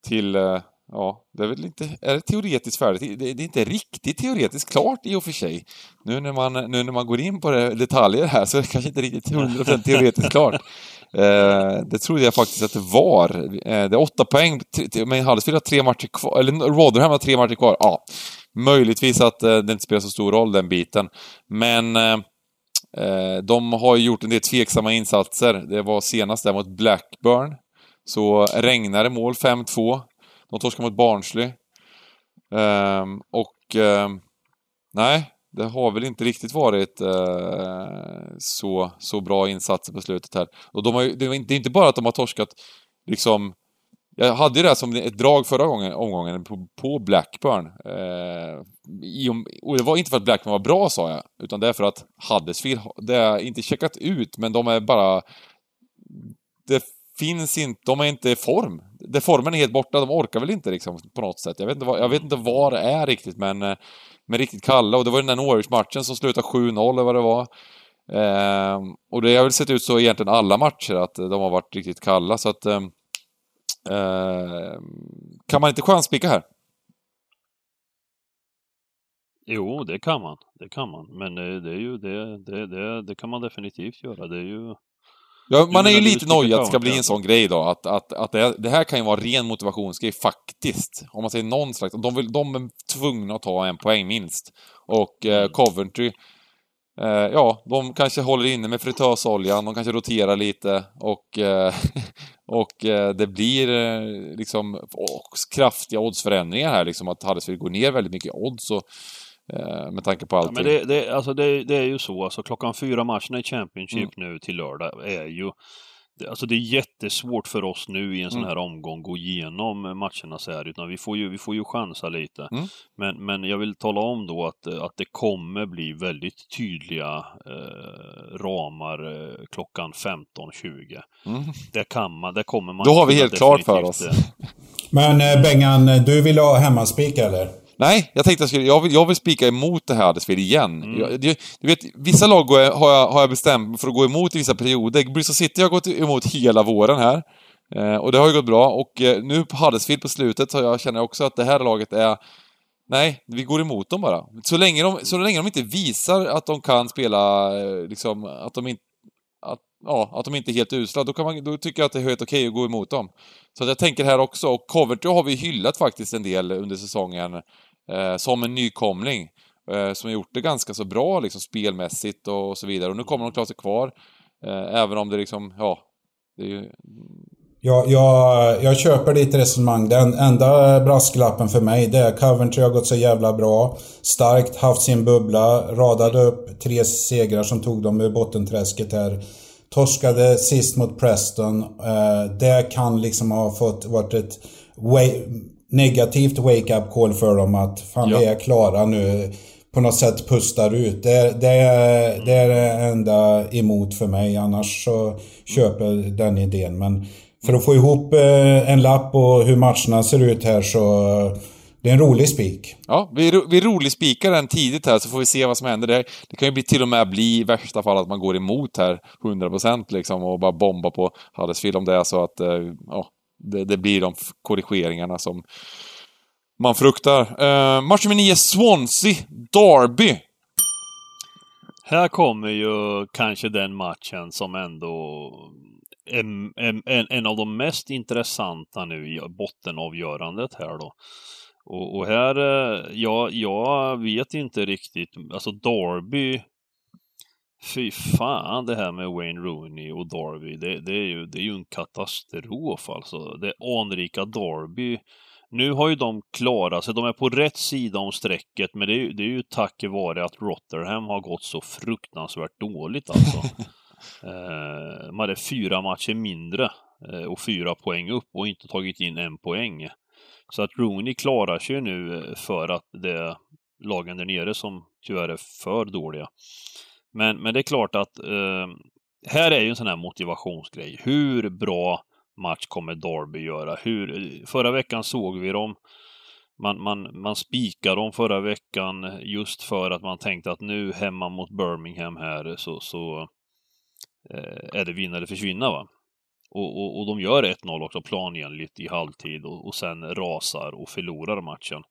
till, eh, ja, det är väl inte, är det teoretiskt färdigt? Det, är inte riktigt teoretiskt klart i och för sig. Nu när man, nu när man går in på det, detaljer här så är det kanske inte riktigt 100% teoretiskt klart. Eh, det trodde jag faktiskt att det var. Eh, det är åtta poäng, men Huddersfield har tre matcher kvar, eller Rotherham har tre matcher kvar. Ja, möjligtvis att eh, det inte spelar så stor roll den biten. Men eh, Eh, de har gjort en del tveksamma insatser. Det var senast där mot Blackburn. Så regnade mål 5-2. De torskade mot Barnsley. Ehm, och ehm, nej, det har väl inte riktigt varit eh, så, så bra insatser på slutet här. Och de har ju, det är inte bara att de har torskat liksom jag hade ju det som ett drag förra gången, omgången på, på Blackburn. Eh, i, och det var inte för att Blackburn var bra, sa jag, utan det är för att Huddersfield, det är inte checkat ut, men de är bara... Det finns inte, de är inte i form. De formen är helt borta, de orkar väl inte liksom på något sätt. Jag vet inte vad, jag vet inte vad det är riktigt, men, eh, men riktigt kalla. Och det var den där Norwich-matchen som slutade 7-0 eller vad det var. Ehm, och det har väl sett ut så egentligen alla matcher, att de har varit riktigt kalla, så att... ehm, ehm kan man inte chanspika här? Jo, det kan man. Det kan man. Men eh, det är ju det, det, det, det kan man definitivt göra. Det är ju... Ja, man är ju lite nojig att det ska bli en sån grej då, att, att, att det, här kan ju vara ren motivationsgrej faktiskt. Om man säger någon slags, de, vill, de är tvungna att ta en poäng minst. Och eh, mm. Coventry, eh, ja, de kanske håller inne med fritösoljan, de kanske roterar lite och eh, Och eh, det blir eh, liksom kraftiga oddsförändringar här, liksom att Huddersfield går ner väldigt mycket odds och, med tanke på allting. Ja, men det, det, alltså det, det, är ju så, alltså klockan fyra matcherna i Championship mm. nu till lördag är ju Alltså det är jättesvårt för oss nu i en sån mm. här mm. omgång gå igenom matcherna så här, utan vi får ju, vi får ju chansa lite. Mm. Men, men jag vill tala om då att, att det kommer bli väldigt tydliga eh, ramar eh, klockan 15.20. Mm. Det kan man, det kommer man... Då har vi helt klart för oss. Eh. Men eh, Bengan, du vill ha hemmaspik eller? Nej, jag tänkte att jag vill, jag vill spika emot det här Huddersfield igen. Mm. Jag, du, du, vet, vissa lag har jag, har jag bestämt för att gå emot i vissa perioder. Bristol City har gått emot hela våren här. Eh, och det har ju gått bra. Och eh, nu på Huddersfield på slutet så jag känner jag också att det här laget är... Nej, vi går emot dem bara. Så länge de, så länge de inte visar att de kan spela, eh, liksom, att de inte... Att, ja, att de inte är helt usla, då, kan man, då tycker jag att det är helt okej att gå emot dem. Så jag tänker här också, och Coventry har vi hyllat faktiskt en del under säsongen eh, som en nykomling. Eh, som har gjort det ganska så bra liksom spelmässigt och, och så vidare. Och nu kommer de klara sig kvar. Eh, även om det liksom, ja... Det är ju... Ja, jag, jag köper ditt resonemang. Den enda brasklappen för mig det är Coventry har gått så jävla bra. Starkt, haft sin bubbla, radade upp tre segrar som tog dem ur bottenträsket här. Torskade sist mot Preston. Eh, det kan liksom ha fått varit ett way, negativt wake-up call för dem att fan ja. vi är klara nu. På något sätt pustar ut. Det, det, det är det enda emot för mig. Annars så köper jag den idén. Men för att få ihop eh, en lapp och hur matcherna ser ut här så Det är en rolig spik. Ja, vi, vi rolig spikar den tidigt här så får vi se vad som händer. Det, det kan ju bli till och med bli i värsta fall att man går emot här 100% liksom och bara bombar på Huddersfield om det är så att eh, ja, det, det blir de korrigeringarna som man fruktar. Eh, uh, match nummer 9, Swansea, Derby. Här kommer ju kanske den matchen som ändå är en, en, en av de mest intressanta nu i bottenavgörandet här då. Och, och här, eh, ja, jag vet inte riktigt, alltså Derby Fy fan det här med Wayne Rooney och Derby, det, det, är, ju, det är ju en katastrof alltså. Det anrika Derby nu har ju de klarat sig, de är på rätt sida om strecket, men det är, det är ju tack vare att Rotherham har gått så fruktansvärt dåligt alltså. eh, man hade fyra matcher mindre eh, och fyra poäng upp och inte tagit in en poäng. Så att Rooney klarar sig nu eh, för att det är lagen där nere som tyvärr är för dåliga. Men, men det är klart att eh, här är ju en sån här motivationsgrej. Hur bra match kommer Derby göra? Hur, förra veckan såg vi dem. Man, man, man spikade dem förra veckan just för att man tänkte att nu hemma mot Birmingham här så, så eh, är det vinna eller försvinna va. Och, och, och de gör 1-0 också planenligt i halvtid och, och sen rasar och förlorar matchen.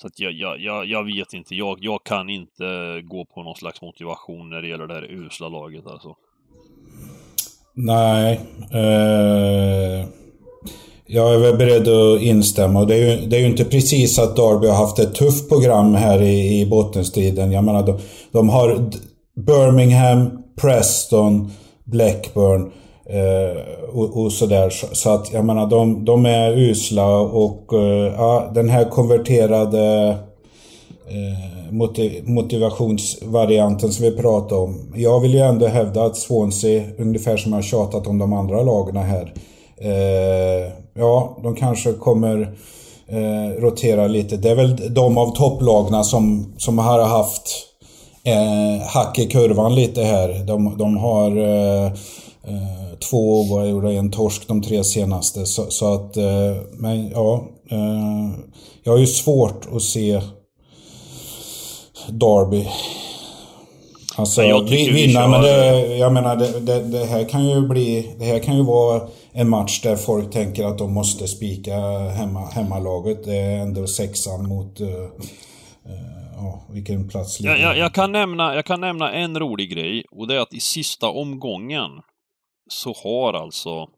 Så att jag, jag, jag, jag vet inte, jag, jag kan inte gå på någon slags motivation när det gäller det här usla laget alltså. Nej. Eh, jag är väl beredd att instämma. Det är, ju, det är ju inte precis att Derby har haft ett tufft program här i, i bottenstriden. Jag menar, de, de har Birmingham, Preston, Blackburn eh, Eh, och, och sådär. Så, så, att jag menar, de, de är usla och eh, ja, den här konverterade eh, motivationsvarianten som vi pratade om. Jag vill ju ändå hävda att Swansea, ungefär som jag tjatat om de andra lagen här. Eh, ja, de kanske kommer eh, rotera lite. Det är väl de av topplagna som, som har haft eh, hack i kurvan lite här. De, de har eh, eh, två oavgjorda, en torsk de tre senaste. Så, så att, eh, men ja. jag har ju svårt att se Derby. Alltså vinna, men det, jag menar det, det, det, här kan ju bli... Det här kan ju vara en match där folk tänker att de måste spika hemma, hemmalaget. Det är ändå sexan mot... Uh, ja, vilken plats jag, jag, jag, kan nämna, jag kan nämna en rolig grej och det är att i sista omgången så har alltså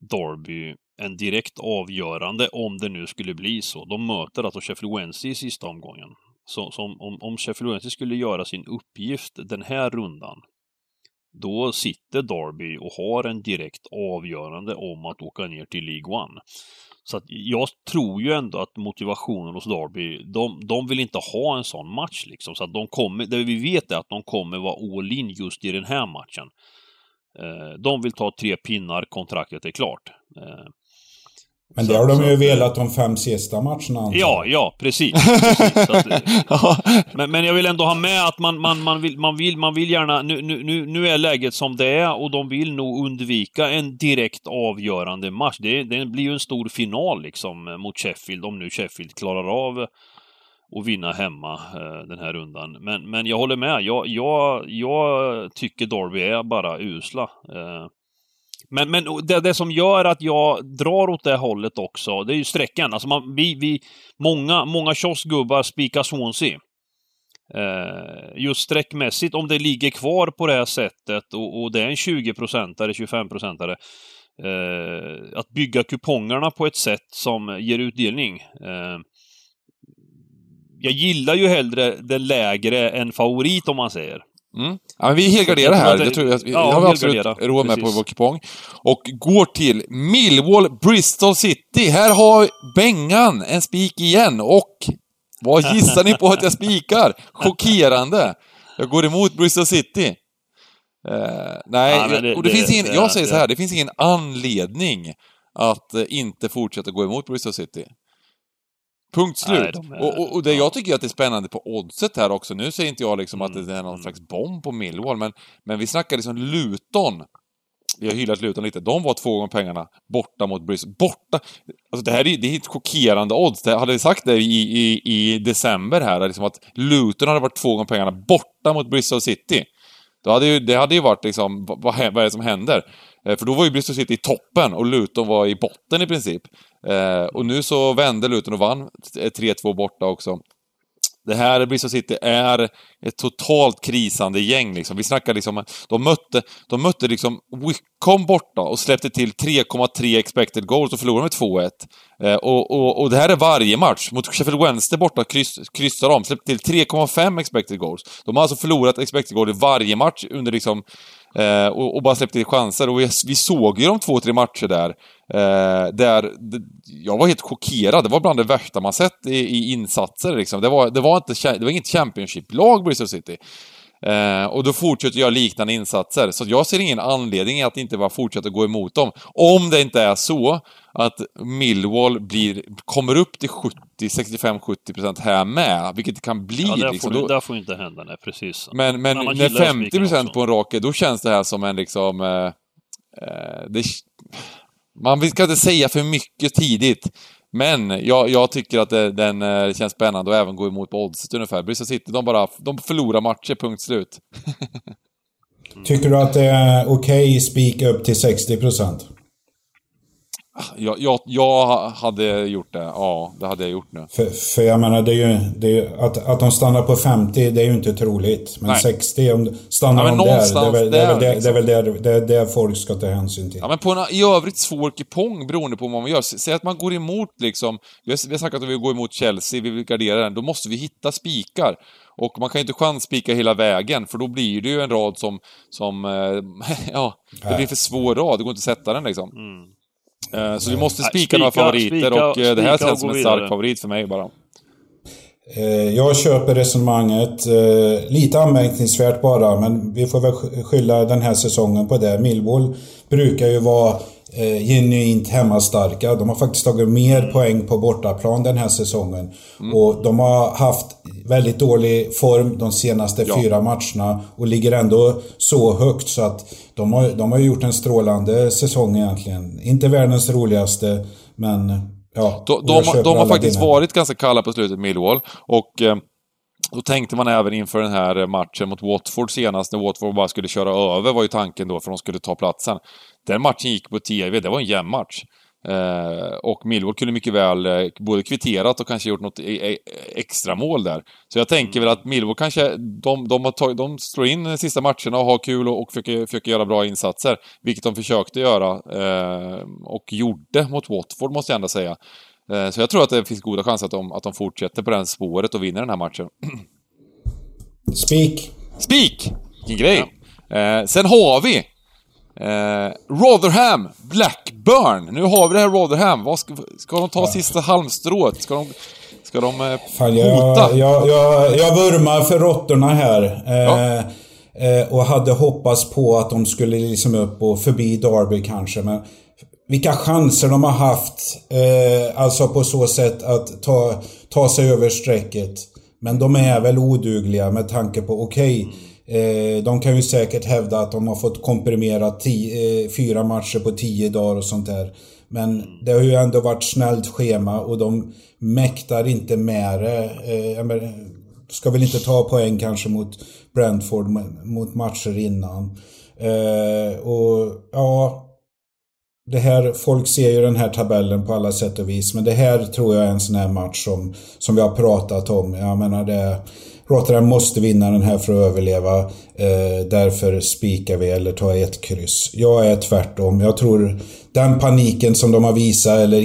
Derby en direkt avgörande om det nu skulle bli så. De möter alltså Sheffield Wednesday i sista omgången. Så, så om, om Sheffield Wednesday skulle göra sin uppgift den här rundan, då sitter Derby och har en direkt avgörande om att åka ner till League One. Så att jag tror ju ändå att motivationen hos Derby, de, de vill inte ha en sån match liksom. Så att de kommer, det vi vet är att de kommer vara all in just i den här matchen. Eh, de vill ta tre pinnar, kontraktet är klart. Eh, men det har de ju velat de fem sista matcherna. Ja, ja, precis. precis. Att, men, men jag vill ändå ha med att man, man, man, vill, man, vill, man vill gärna... Nu, nu, nu är läget som det är och de vill nog undvika en direkt avgörande match. Det, det blir ju en stor final liksom mot Sheffield, om nu Sheffield klarar av och vinna hemma eh, den här rundan. Men, men jag håller med. Jag, jag, jag tycker Derby är bara usla. Eh. Men, men det, det som gör att jag drar åt det hållet också, det är ju sträckan. Alltså man, vi, vi, många, många kioskgubbar spikar Swansea. Eh, just sträckmässigt, om det ligger kvar på det här sättet och, och det är en 20-procentare, 25-procentare. Eh, att bygga kupongerna på ett sätt som ger utdelning. Eh, jag gillar ju hellre det lägre än favorit om man säger. Mm. Ja, men vi är helgarderade här. Jag tror vi, ja, har vi absolut råd med på vår kupong. Och går till Millwall Bristol City. Här har Bengan en spik igen. Och vad gissar ni på att jag spikar? Chockerande! Jag går emot Bristol City. Uh, nej, ja, det, och det, det finns ingen, det, jag säger så här, det finns ingen anledning att inte fortsätta gå emot Bristol City. Punkt slut. Nej, de är, och, och, och, det ja. jag tycker att det är spännande på oddset här också, nu säger inte jag liksom mm. att det är någon slags bomb på Millwall, men, men vi snackar liksom Luton vi har hyllat Luton lite. De var två gånger pengarna borta mot Bristol. Borta! Alltså det här är, det är ett chockerande odds. Det, hade vi sagt det i, i, i december här, liksom att Luton hade varit två gånger pengarna borta mot Bristol City. Då hade ju, det hade ju varit liksom, vad, vad är det som händer? Eh, för då var ju Bristol City i toppen och Luton var i botten i princip. Eh, och nu så vände Luton och vann eh, 3-2 borta också. Det här Bristol City är ett totalt krisande gäng liksom. Vi snackar liksom, de mötte, de mötte liksom Wickham borta och släppte till 3,3 expected goals och förlorade med 2-1. Eh, och, och, och det här är varje match. Mot Sheffield Wednesday borta kryss, kryssar de, släppte till 3,5 expected goals. De har alltså förlorat expected goals i varje match under liksom Eh, och, och, bara släppte chanser. Och vi, vi såg ju de två, tre matcher där. Eh, där det, jag var helt chockerad. Det var bland det värsta man sett i, i insatser. Liksom. Det, var, det, var inte, det var inget Championship-lag, Bristol City. Eh, och då fortsätter jag liknande insatser. Så jag ser ingen anledning att inte bara fortsätta gå emot dem. Om det inte är så att Millwall blir, kommer upp till 70, 65-70% här med, vilket det kan bli. Ja, det liksom. får, då... får inte hända, nej precis. Men, men när 50% på en rake, då känns det här som en liksom... Eh, eh, det, man ska inte säga för mycket tidigt. Men jag, jag tycker att det, den eh, känns spännande och även gå emot på oddset ungefär. Bristol City, de bara de förlorar matcher, punkt slut. Tycker du att det är okej okay, spik upp till 60 procent? Jag, jag, jag, hade gjort det. Ja, det hade jag gjort nu. För, för jag menar, det är ju, det är ju, att, att de stannar på 50, det är ju inte troligt. Men Nej. 60, om stannar ja, de där, det är väl, det är väl, liksom. det är väl där, det är där folk ska ta hänsyn till. Ja, men på en i övrigt svår kupong beroende på vad man gör. Säg att man går emot liksom, vi har, vi har sagt att vi vill gå emot Chelsea, vi vill gardera den. Då måste vi hitta spikar. Och man kan ju inte chansspika hela vägen, för då blir det ju en rad som, som ja, det blir för svår rad. Det går inte att sätta den liksom. Mm. Eh, så vi måste spika, spika några favoriter spika, och eh, det här känns som en stark favorit för mig bara. Eh, jag köper resonemanget. Lite anmärkningsvärt bara, men vi får väl skylla den här säsongen på det. Millwall brukar ju vara eh, genuint hemmastarka. De har faktiskt tagit mer poäng på bortaplan den här säsongen. Mm. Och de har haft väldigt dålig form de senaste ja. fyra matcherna och ligger ändå så högt så att de har, de har gjort en strålande säsong egentligen. Inte världens roligaste, men ja. De, de, de har faktiskt dina. varit ganska kalla på slutet, Millwall. Och eh, då tänkte man även inför den här matchen mot Watford senast, när Watford bara skulle köra över, var ju tanken då, för de skulle ta platsen. Den matchen gick på TV, det var en jämn match. Eh, och Millwall kunde mycket väl eh, både kvitterat och kanske gjort något e e extra mål där. Så jag tänker väl att Millwall kanske, de, de, har tagit, de slår in de sista matcherna och har kul och, och försöker, försöker göra bra insatser. Vilket de försökte göra eh, och gjorde mot Watford, måste jag ändå säga. Eh, så jag tror att det finns goda chanser att de, att de fortsätter på det spåret och vinner den här matchen. Spik! Spik! Vilken grej! Ja. Eh, sen har vi Eh, Rotherham, Blackburn. Nu har vi det här Rotherham. Vad ska, ska de ta ja. sista halmstrået? Ska de, ska de eh, Fan, jag, hota? Jag, jag, jag vurmar för råttorna här. Eh, ja. eh, och hade hoppats på att de skulle liksom upp och förbi Derby kanske. Men vilka chanser de har haft. Eh, alltså på så sätt att ta, ta sig över strecket. Men de är väl odugliga med tanke på, okej, okay, Eh, de kan ju säkert hävda att de har fått komprimera tio, eh, fyra matcher på tio dagar och sånt där. Men det har ju ändå varit snällt schema och de mäktar inte med det. Eh, ska väl inte ta poäng kanske mot Brentford mot matcher innan. Eh, och ja, det här, folk ser ju den här tabellen på alla sätt och vis. Men det här tror jag är en sån här match som, som vi har pratat om. Jag menar det Rotterdam måste vinna den här för att överleva. Eh, därför spikar vi eller tar ett kryss. Jag är tvärtom. Jag tror den paniken som de har visat eller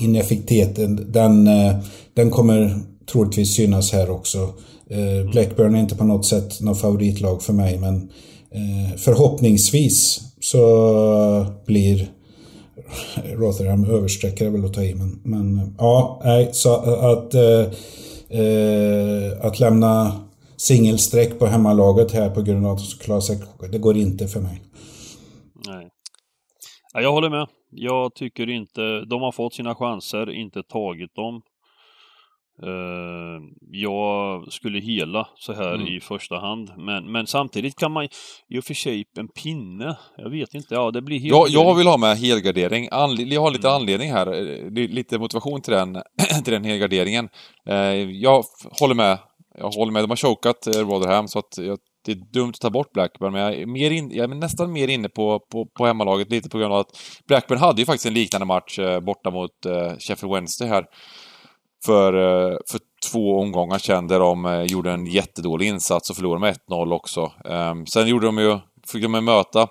ineffektiviteten den, eh, den kommer troligtvis synas här också. Eh, Blackburn är inte på något sätt något favoritlag för mig men eh, förhoppningsvis så blir Rotherham översträckare väl att ta i men, men eh, ja, nej, så att eh, eh, att lämna singelsträck på hemmalaget här på grund av att de ska klara sig. Det går inte för mig. Nej. Ja, jag håller med. Jag tycker inte, de har fått sina chanser, inte tagit dem. Uh, jag skulle hela så här mm. i första hand. Men, men samtidigt kan man i och för sig en pinne. Jag vet inte. Ja, det blir helt... Jag, jag vill ha med helgardering. Anle jag har lite mm. anledning här. Lite motivation till den, till den helgarderingen. Uh, jag håller med. Jag håller med. De har chokat uh, Rotherham så att jag, det är dumt att ta bort Blackburn, men jag är, mer in, jag är nästan mer inne på, på, på hemmalaget lite på grund av att Blackburn hade ju faktiskt en liknande match borta mot Sheffield Wednesday här för, eh, för två omgångar sedan där de eh, gjorde en jättedålig insats och förlorade med 1-0 också. Ehm, sen gjorde de ju, fick de möta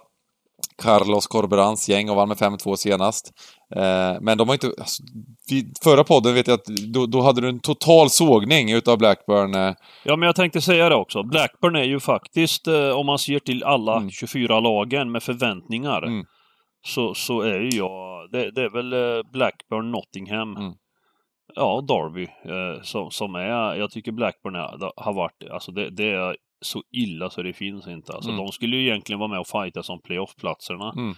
Carlos Corberans gäng och vann med 5-2 senast. Ehm, men de har inte... Alltså, förra podden vet jag att då, då, hade du en total sågning utav Blackburn. Eh. Ja, men jag tänkte säga det också. Blackburn är ju faktiskt, om man ser till alla mm. 24 lagen med förväntningar, mm. så, så är ju jag... Det, det är väl Blackburn, Nottingham. Mm ja, Derby eh, som, som är, jag tycker Blackburn är, har varit, alltså det, det, är så illa så det finns inte. Alltså mm. de skulle ju egentligen vara med och fighta som playoff-platserna. Mm.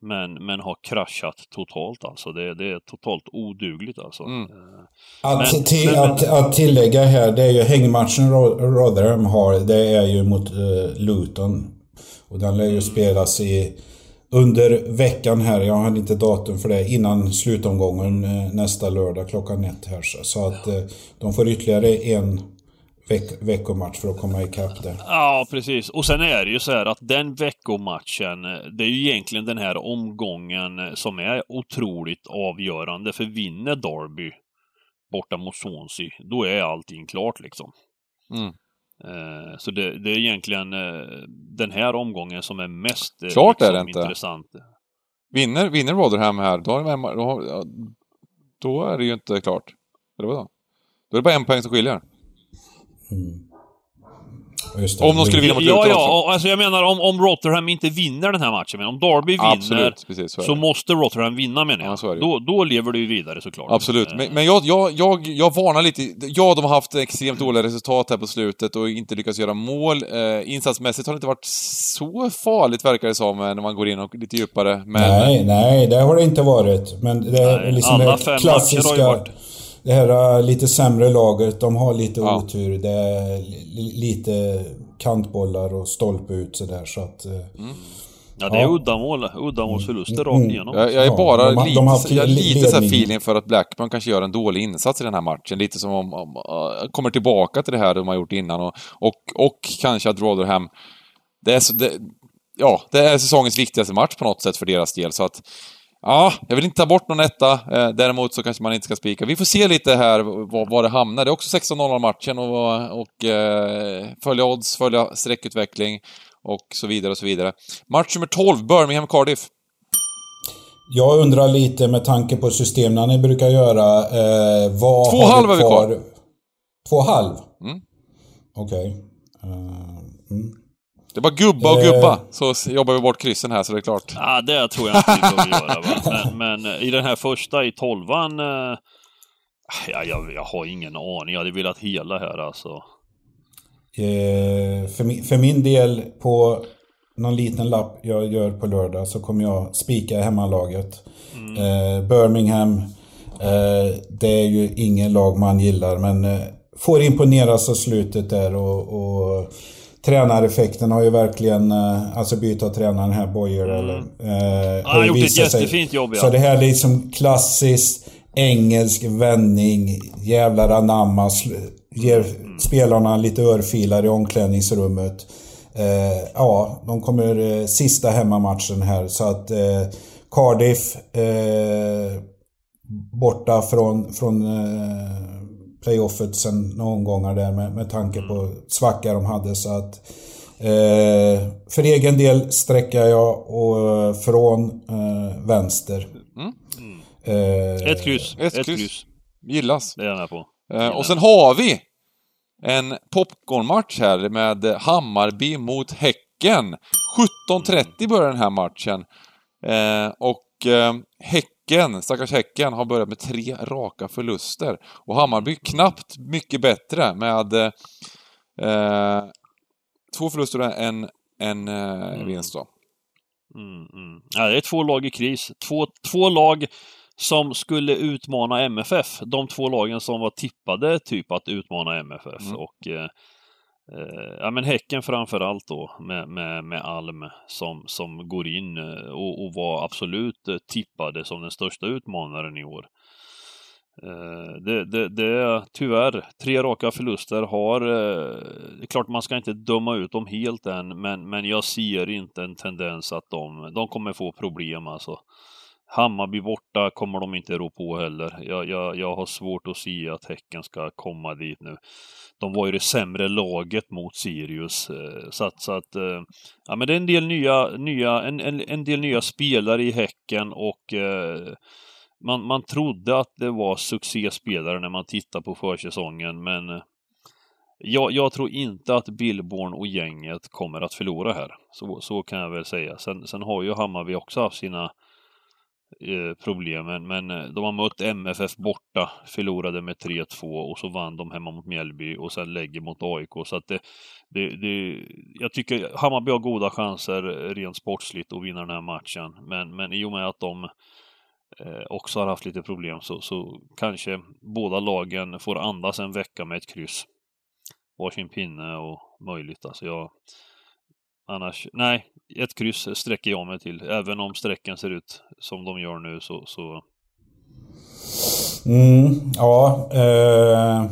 Men, men har kraschat totalt alltså. Det, det är totalt odugligt alltså. Mm. Eh, att, men, till, men, att, att, tillägga här, det är ju hängmatchen Rotherham har, det är ju mot uh, Luton. Och den lär ju mm. spelas i under veckan här, jag har inte datum för det, innan slutomgången eh, nästa lördag klockan ett här. Så att eh, de får ytterligare en veck veckomatch för att komma ikapp det. Ja, precis. Och sen är det ju så här att den veckomatchen, eh, det är ju egentligen den här omgången som är otroligt avgörande. För vinner Derby borta mot Swansea, då är allting klart liksom. Mm. Eh, så det, det, är egentligen eh, den här omgången som är mest eh, Klart liksom, är det inte. intressant. Vinner, vinner Rotherham här, då, är då, då är det ju inte klart. Eller vadå? Då är det bara en poäng som skiljer. Mm. Om de skulle vinna mot Ja, Luton ja. Också. Alltså jag menar om, om Rotherham inte vinner den här matchen. Men om Derby vinner Absolut, precis, så, så måste Rotherham vinna menar jag. Ja, då, då lever du ju vidare såklart. Absolut. Men, men jag, jag, jag, jag varnar lite. Ja, de har haft extremt dåliga resultat här på slutet och inte lyckats göra mål. Eh, insatsmässigt har det inte varit så farligt verkar det som när man går in och lite djupare. Men... Nej, nej, det har det inte varit. Men det är nej, liksom alla fem klassiska... Matcher har ju varit det här äh, lite sämre laget, de har lite ja. otur. Det är lite kantbollar och stolpe ut sådär så att... Äh, mm. Ja, det är ja. uddamål, uddamålsförluster rakt mm. igenom. Jag, jag är bara ja, de, lite, de har, jag har lite så feeling för att Blackburn kanske gör en dålig insats i den här matchen. Lite som om, om uh, kommer tillbaka till det här de har gjort innan och, och, och kanske att Rotherham... Det är, så, det, ja, det är säsongens viktigaste match på något sätt för deras del, så att Ja, jag vill inte ta bort någon etta. Eh, däremot så kanske man inte ska spika. Vi får se lite här var, det hamnar. Det är också 16-0 matchen och, och eh, följa odds, följa sträckutveckling och så vidare och så vidare. Match nummer 12, Birmingham-Cardiff. Jag undrar lite med tanke på systemen ni brukar göra. Eh, vad Två halv är vi kvar. Två halv? Mm. Okej. Okay. Uh, eh, mm. Det bara gubba och gubba, eh. så jobbar vi bort kryssen här så det är klart. Ja, det tror jag inte vi behöver göra. Va? Men, men, eh, i den här första, i tolvan, eh, ja, jag, jag har ingen aning. Jag hade velat hela här alltså. Eh, för, min, för min del, på någon liten lapp jag gör på lördag så kommer jag spika hemmalaget. Mm. Eh, Birmingham, eh, det är ju ingen lag man gillar men eh, får imponeras av slutet där och, och tränareffekten har ju verkligen, eh, alltså byta tränaren här, Boyer mm. eller... Eh, Han har gjort ett jättefint jobb ja. Så det här är liksom klassisk engelsk vändning, jävlar anamma, ger mm. spelarna lite örfilar i omklädningsrummet. Eh, ja, de kommer eh, sista hemmamatchen här så att eh, Cardiff eh, borta från, från eh, playoffet sen några omgångar där med, med tanke på mm. svacka de hade. Så att eh, för egen del sträcker jag och, från eh, vänster. Mm. Eh, ett kryss. Ett, ett kryss. kryss. Gillas. Det är jag på. Eh, och sen har vi en popcornmatch här med Hammarby mot Häcken. 17.30 börjar den här matchen. Eh, och eh, Häcken Häcken, stackars Häcken, har börjat med tre raka förluster. Och Hammarby knappt mycket bättre med eh, två förluster och en, en eh, mm. vinst då. Mm, mm. Ja, det är två lag i kris. Två, två lag som skulle utmana MFF. De två lagen som var tippade typ att utmana MFF. Mm. Och eh, eh, Eh, ja men Häcken framförallt då med, med, med Alm som, som går in eh, och, och var absolut eh, tippade som den största utmanaren i år. Eh, Det, det, det är tyvärr tre raka förluster har... eh, Det är klart man ska inte döma ut dem helt än, men, men jag ser inte en tendens att de, de kommer få problem alltså. Hammarby borta kommer de inte rå på heller. Jag, jag, jag har svårt att se att Häcken ska komma dit nu. De var ju det sämre laget mot Sirius. Eh, så att, så att eh, ja, men det är en del nya, nya, en, en, en del nya spelare i Häcken och eh, man, man trodde att det var succéspelare när man tittar på försäsongen, men eh, jag, jag tror inte att Billborn och gänget kommer att förlora här. Så, så kan jag väl säga. Sen, sen har ju Hammarby också haft sina Eh, problemen men, eh, de har mött MFF borta, förlorade med 3-2 och så vann de hemma mot Mjällby och sen lägger mot AIK. Så att det, det, det, jag tycker Hammarby har goda chanser eh, rent sportsligt att vinna den här matchen, men, men i och med att de också har haft lite problem så, så kanske båda lagen får andas en vecka med ett kryss. Varsin pinne och möjligt. Alltså jag, annars, nej, ett kryss sträcker jag mig till. Även om strecken ser ut som de gör nu så, så Mm, ja. Eh,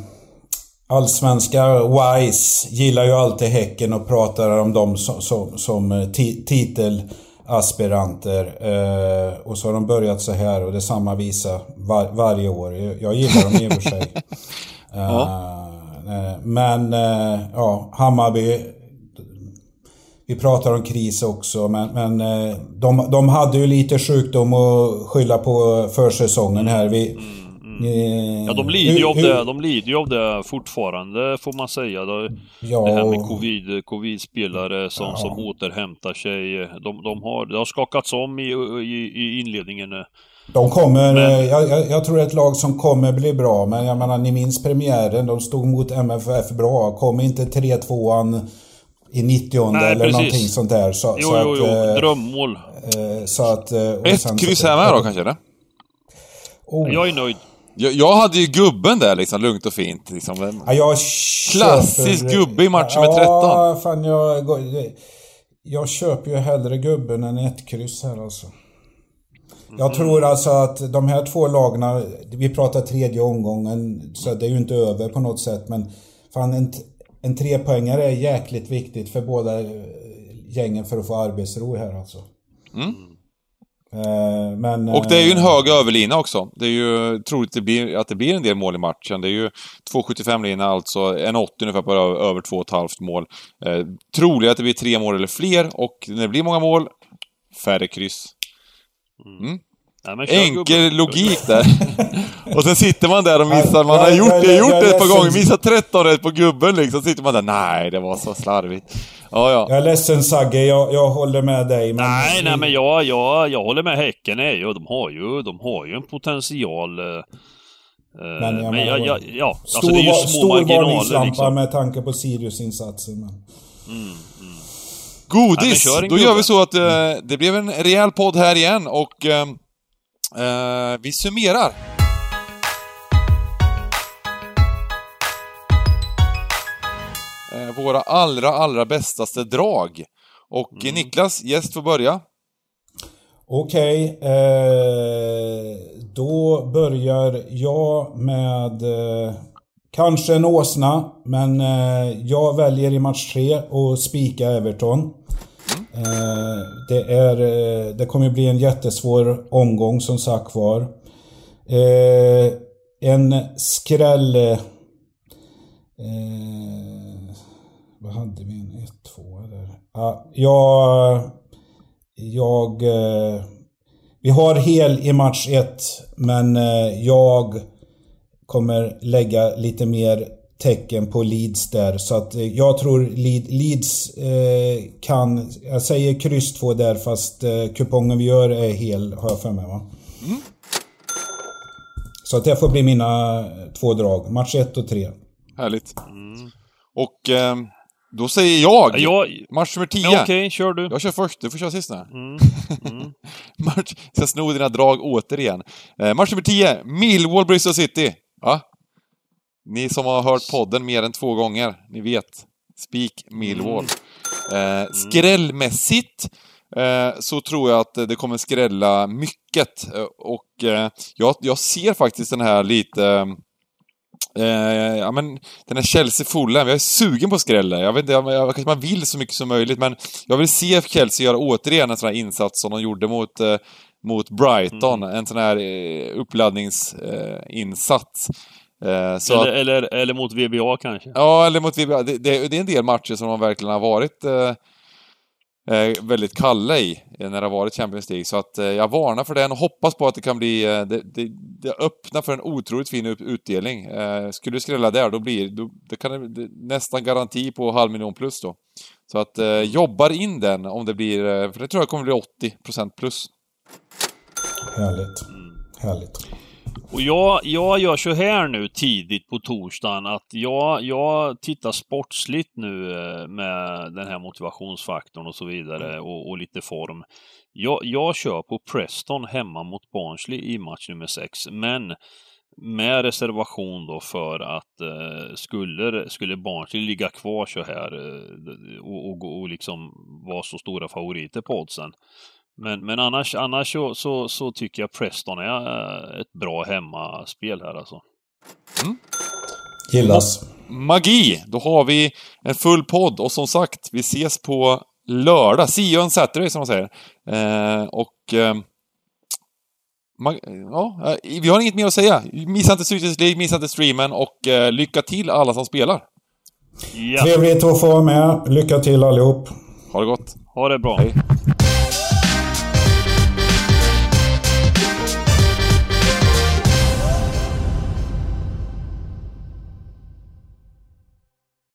allsvenska Wise gillar ju alltid Häcken och pratar om dem som, som, som eh, ti, titelaspiranter. Eh, och så har de börjat så här och det är samma visa var, varje år. Jag, gillar dem i och för sig. Eh, eh, men eh, ja, Hammarby vi pratar om kris också, men, men eh, de, de hade ju lite sjukdom att skylla på försäsongen här. Vi, eh, Ja, de lider ju av det, de lider ju av det fortfarande får man säga. Det, Ja, det här med covid, covid-spelare som, Ja. som återhämtar sig. De, de har, det har skakats om i, i, i inledningen. De kommer, Men- eh, jag, jag, tror ett lag som kommer bli bra, men jag menar ni minns premiären, de stod mot MFF bra. Kom inte 3-2an i 90 Nej, eller precis. någonting sånt där. Så, Jo, så jo, att, jo. eh, Drömmål. eh, så att, eh, sen Ett så- kryss här med då kanske, eller? Oh. Jag är nöjd. Jag, jag hade ju gubben där liksom, lugnt och fint. Liksom. Ja, jag Klassisk köper- gubbe i matchen med Ja, fan jag... går- Jag köper ju hellre gubben än ett kryss här alltså. Jag Mm. tror alltså att de här två lagarna, vi pratar tredje omgången, så det är ju inte över på något sätt, men fan en, en trepoängare är jäkligt viktigt för båda eh, gängen för att få arbetsro här alltså. Eh, Men, Mm. Och det är ju en eh, hög överlina också. Det är ju troligt det blir, att det blir en del mål i matchen. Det är ju 2,75 lina, alltså en 80 ungefär på över, över 2,5 mål. Eh, troligt att det blir tre mål eller fler och när det blir många mål, färre kryss. Men kör gubben. Enkel logik där. och sen sitter man där och missar, man har jag- gjort jag- det, jag- gjort jag det ett par gånger, missat 13 rätt på gubben liksom. Så sitter man där, nej det var så slarvigt. Ja, ja. Jag är ledsen Sagge, jag, jag håller med dig. Men Nej, nej, men jag, jag, jag håller med Häcken. Är ju, de, har ju, de har ju en potential. eh, eh, Men jag men menar, ja, ja, ja, Stor, alltså det är ju små stor marginaler liksom. med tanke på Sirius-insatsen. Men... Ja, men Godis! en Då gör vi så att eh, det blev en rejäl podd här igen och eh, eh, vi summerar. Våra allra, allra bästaste drag. Och Mm. eh, Niklas, gäst får börja. Okej, eh, då börjar jag med eh, kanske en åsna, men eh, jag väljer i match tre och spika Everton. Eh, det, är, eh, det kommer bli en jättesvår omgång som sagt var. Eh, en skräll... Eh, vad hade vi? En 1-2 eller? Ja, jag... Jag... Eh, vi har hel i match 1, men eh, jag kommer lägga lite mer tecken på Leeds där. Så att eh, jag tror Leeds kan... Jag säger kryss 2 där fast kupongen vi gör är hel, har jag för mig va? Så att det får bli mina två drag. Match 1 och 3. Härligt. Och eh, Då säger jag, Jag... match nummer 10. Ja, Okej, kör du. Jag kör först, du får köra sist nu. Mm. Mm. Match, ska sno dina drag återigen. Eh, match nummer 10, Millwall Bristol City. Ja. Ni som har hört podden mer än två gånger, ni vet. Speak Millwall. Eh, skrällmässigt eh, så tror jag att det kommer skrälla mycket. Eh, Och eh, jag, jag ser faktiskt den här lite... Eh, ja men, den här Chelsea Fulham, jag är sugen på skräller. Jag vet inte, jag, jag, kanske man vill så mycket som möjligt, men jag vill se Chelsea göra återigen en sån här insats som de gjorde mot, eh, mot Brighton. En sån här eh, uppladdningsinsats. Eh, så att- Eller, eller, eller mot VBA kanske. Ja, eller mot VBA. Det, det, det är en del matcher som de verkligen har varit eh, väldigt kalla i eh, när det har varit Champions League. Så att eh, jag varnar för den och hoppas på att det kan bli... Eh, det, det, det öppnar för en otroligt fin utdelning. Eh, skulle det skrälla där, då blir då, det kan det, det, nästan garanti på halv miljon plus då. Så att eh, jobbar in den om det blir... Eh, för det tror jag kommer bli 80% plus. Härligt. Härligt. Och jag, jag gör så här nu tidigt på torsdagen att jag, jag tittar sportsligt nu eh, med den här motivationsfaktorn och så vidare och, och lite form. Jag, jag kör på Preston hemma mot Barnsley i match nummer 6, men med reservation då för att eh, skulle, skulle Barnsley ligga kvar så här eh, och, och, och liksom vara så stora favoriter på oddsen, men, men annars, annars så, så, så tycker jag Preston är eh, ett bra hemmaspel här alltså. Gillas. Magi! Då har vi en full podd och som sagt, vi ses på lördag. See you on Saturday som de säger. Eh, och... Eh, ma- ja, eh, vi har inget mer att säga. Missa inte Strykers League, missa inte streamen och eh, lycka till alla som spelar. Ja, Trevligt att få vara med. Lycka till allihop. Ha det gott. ha det bra. Hej.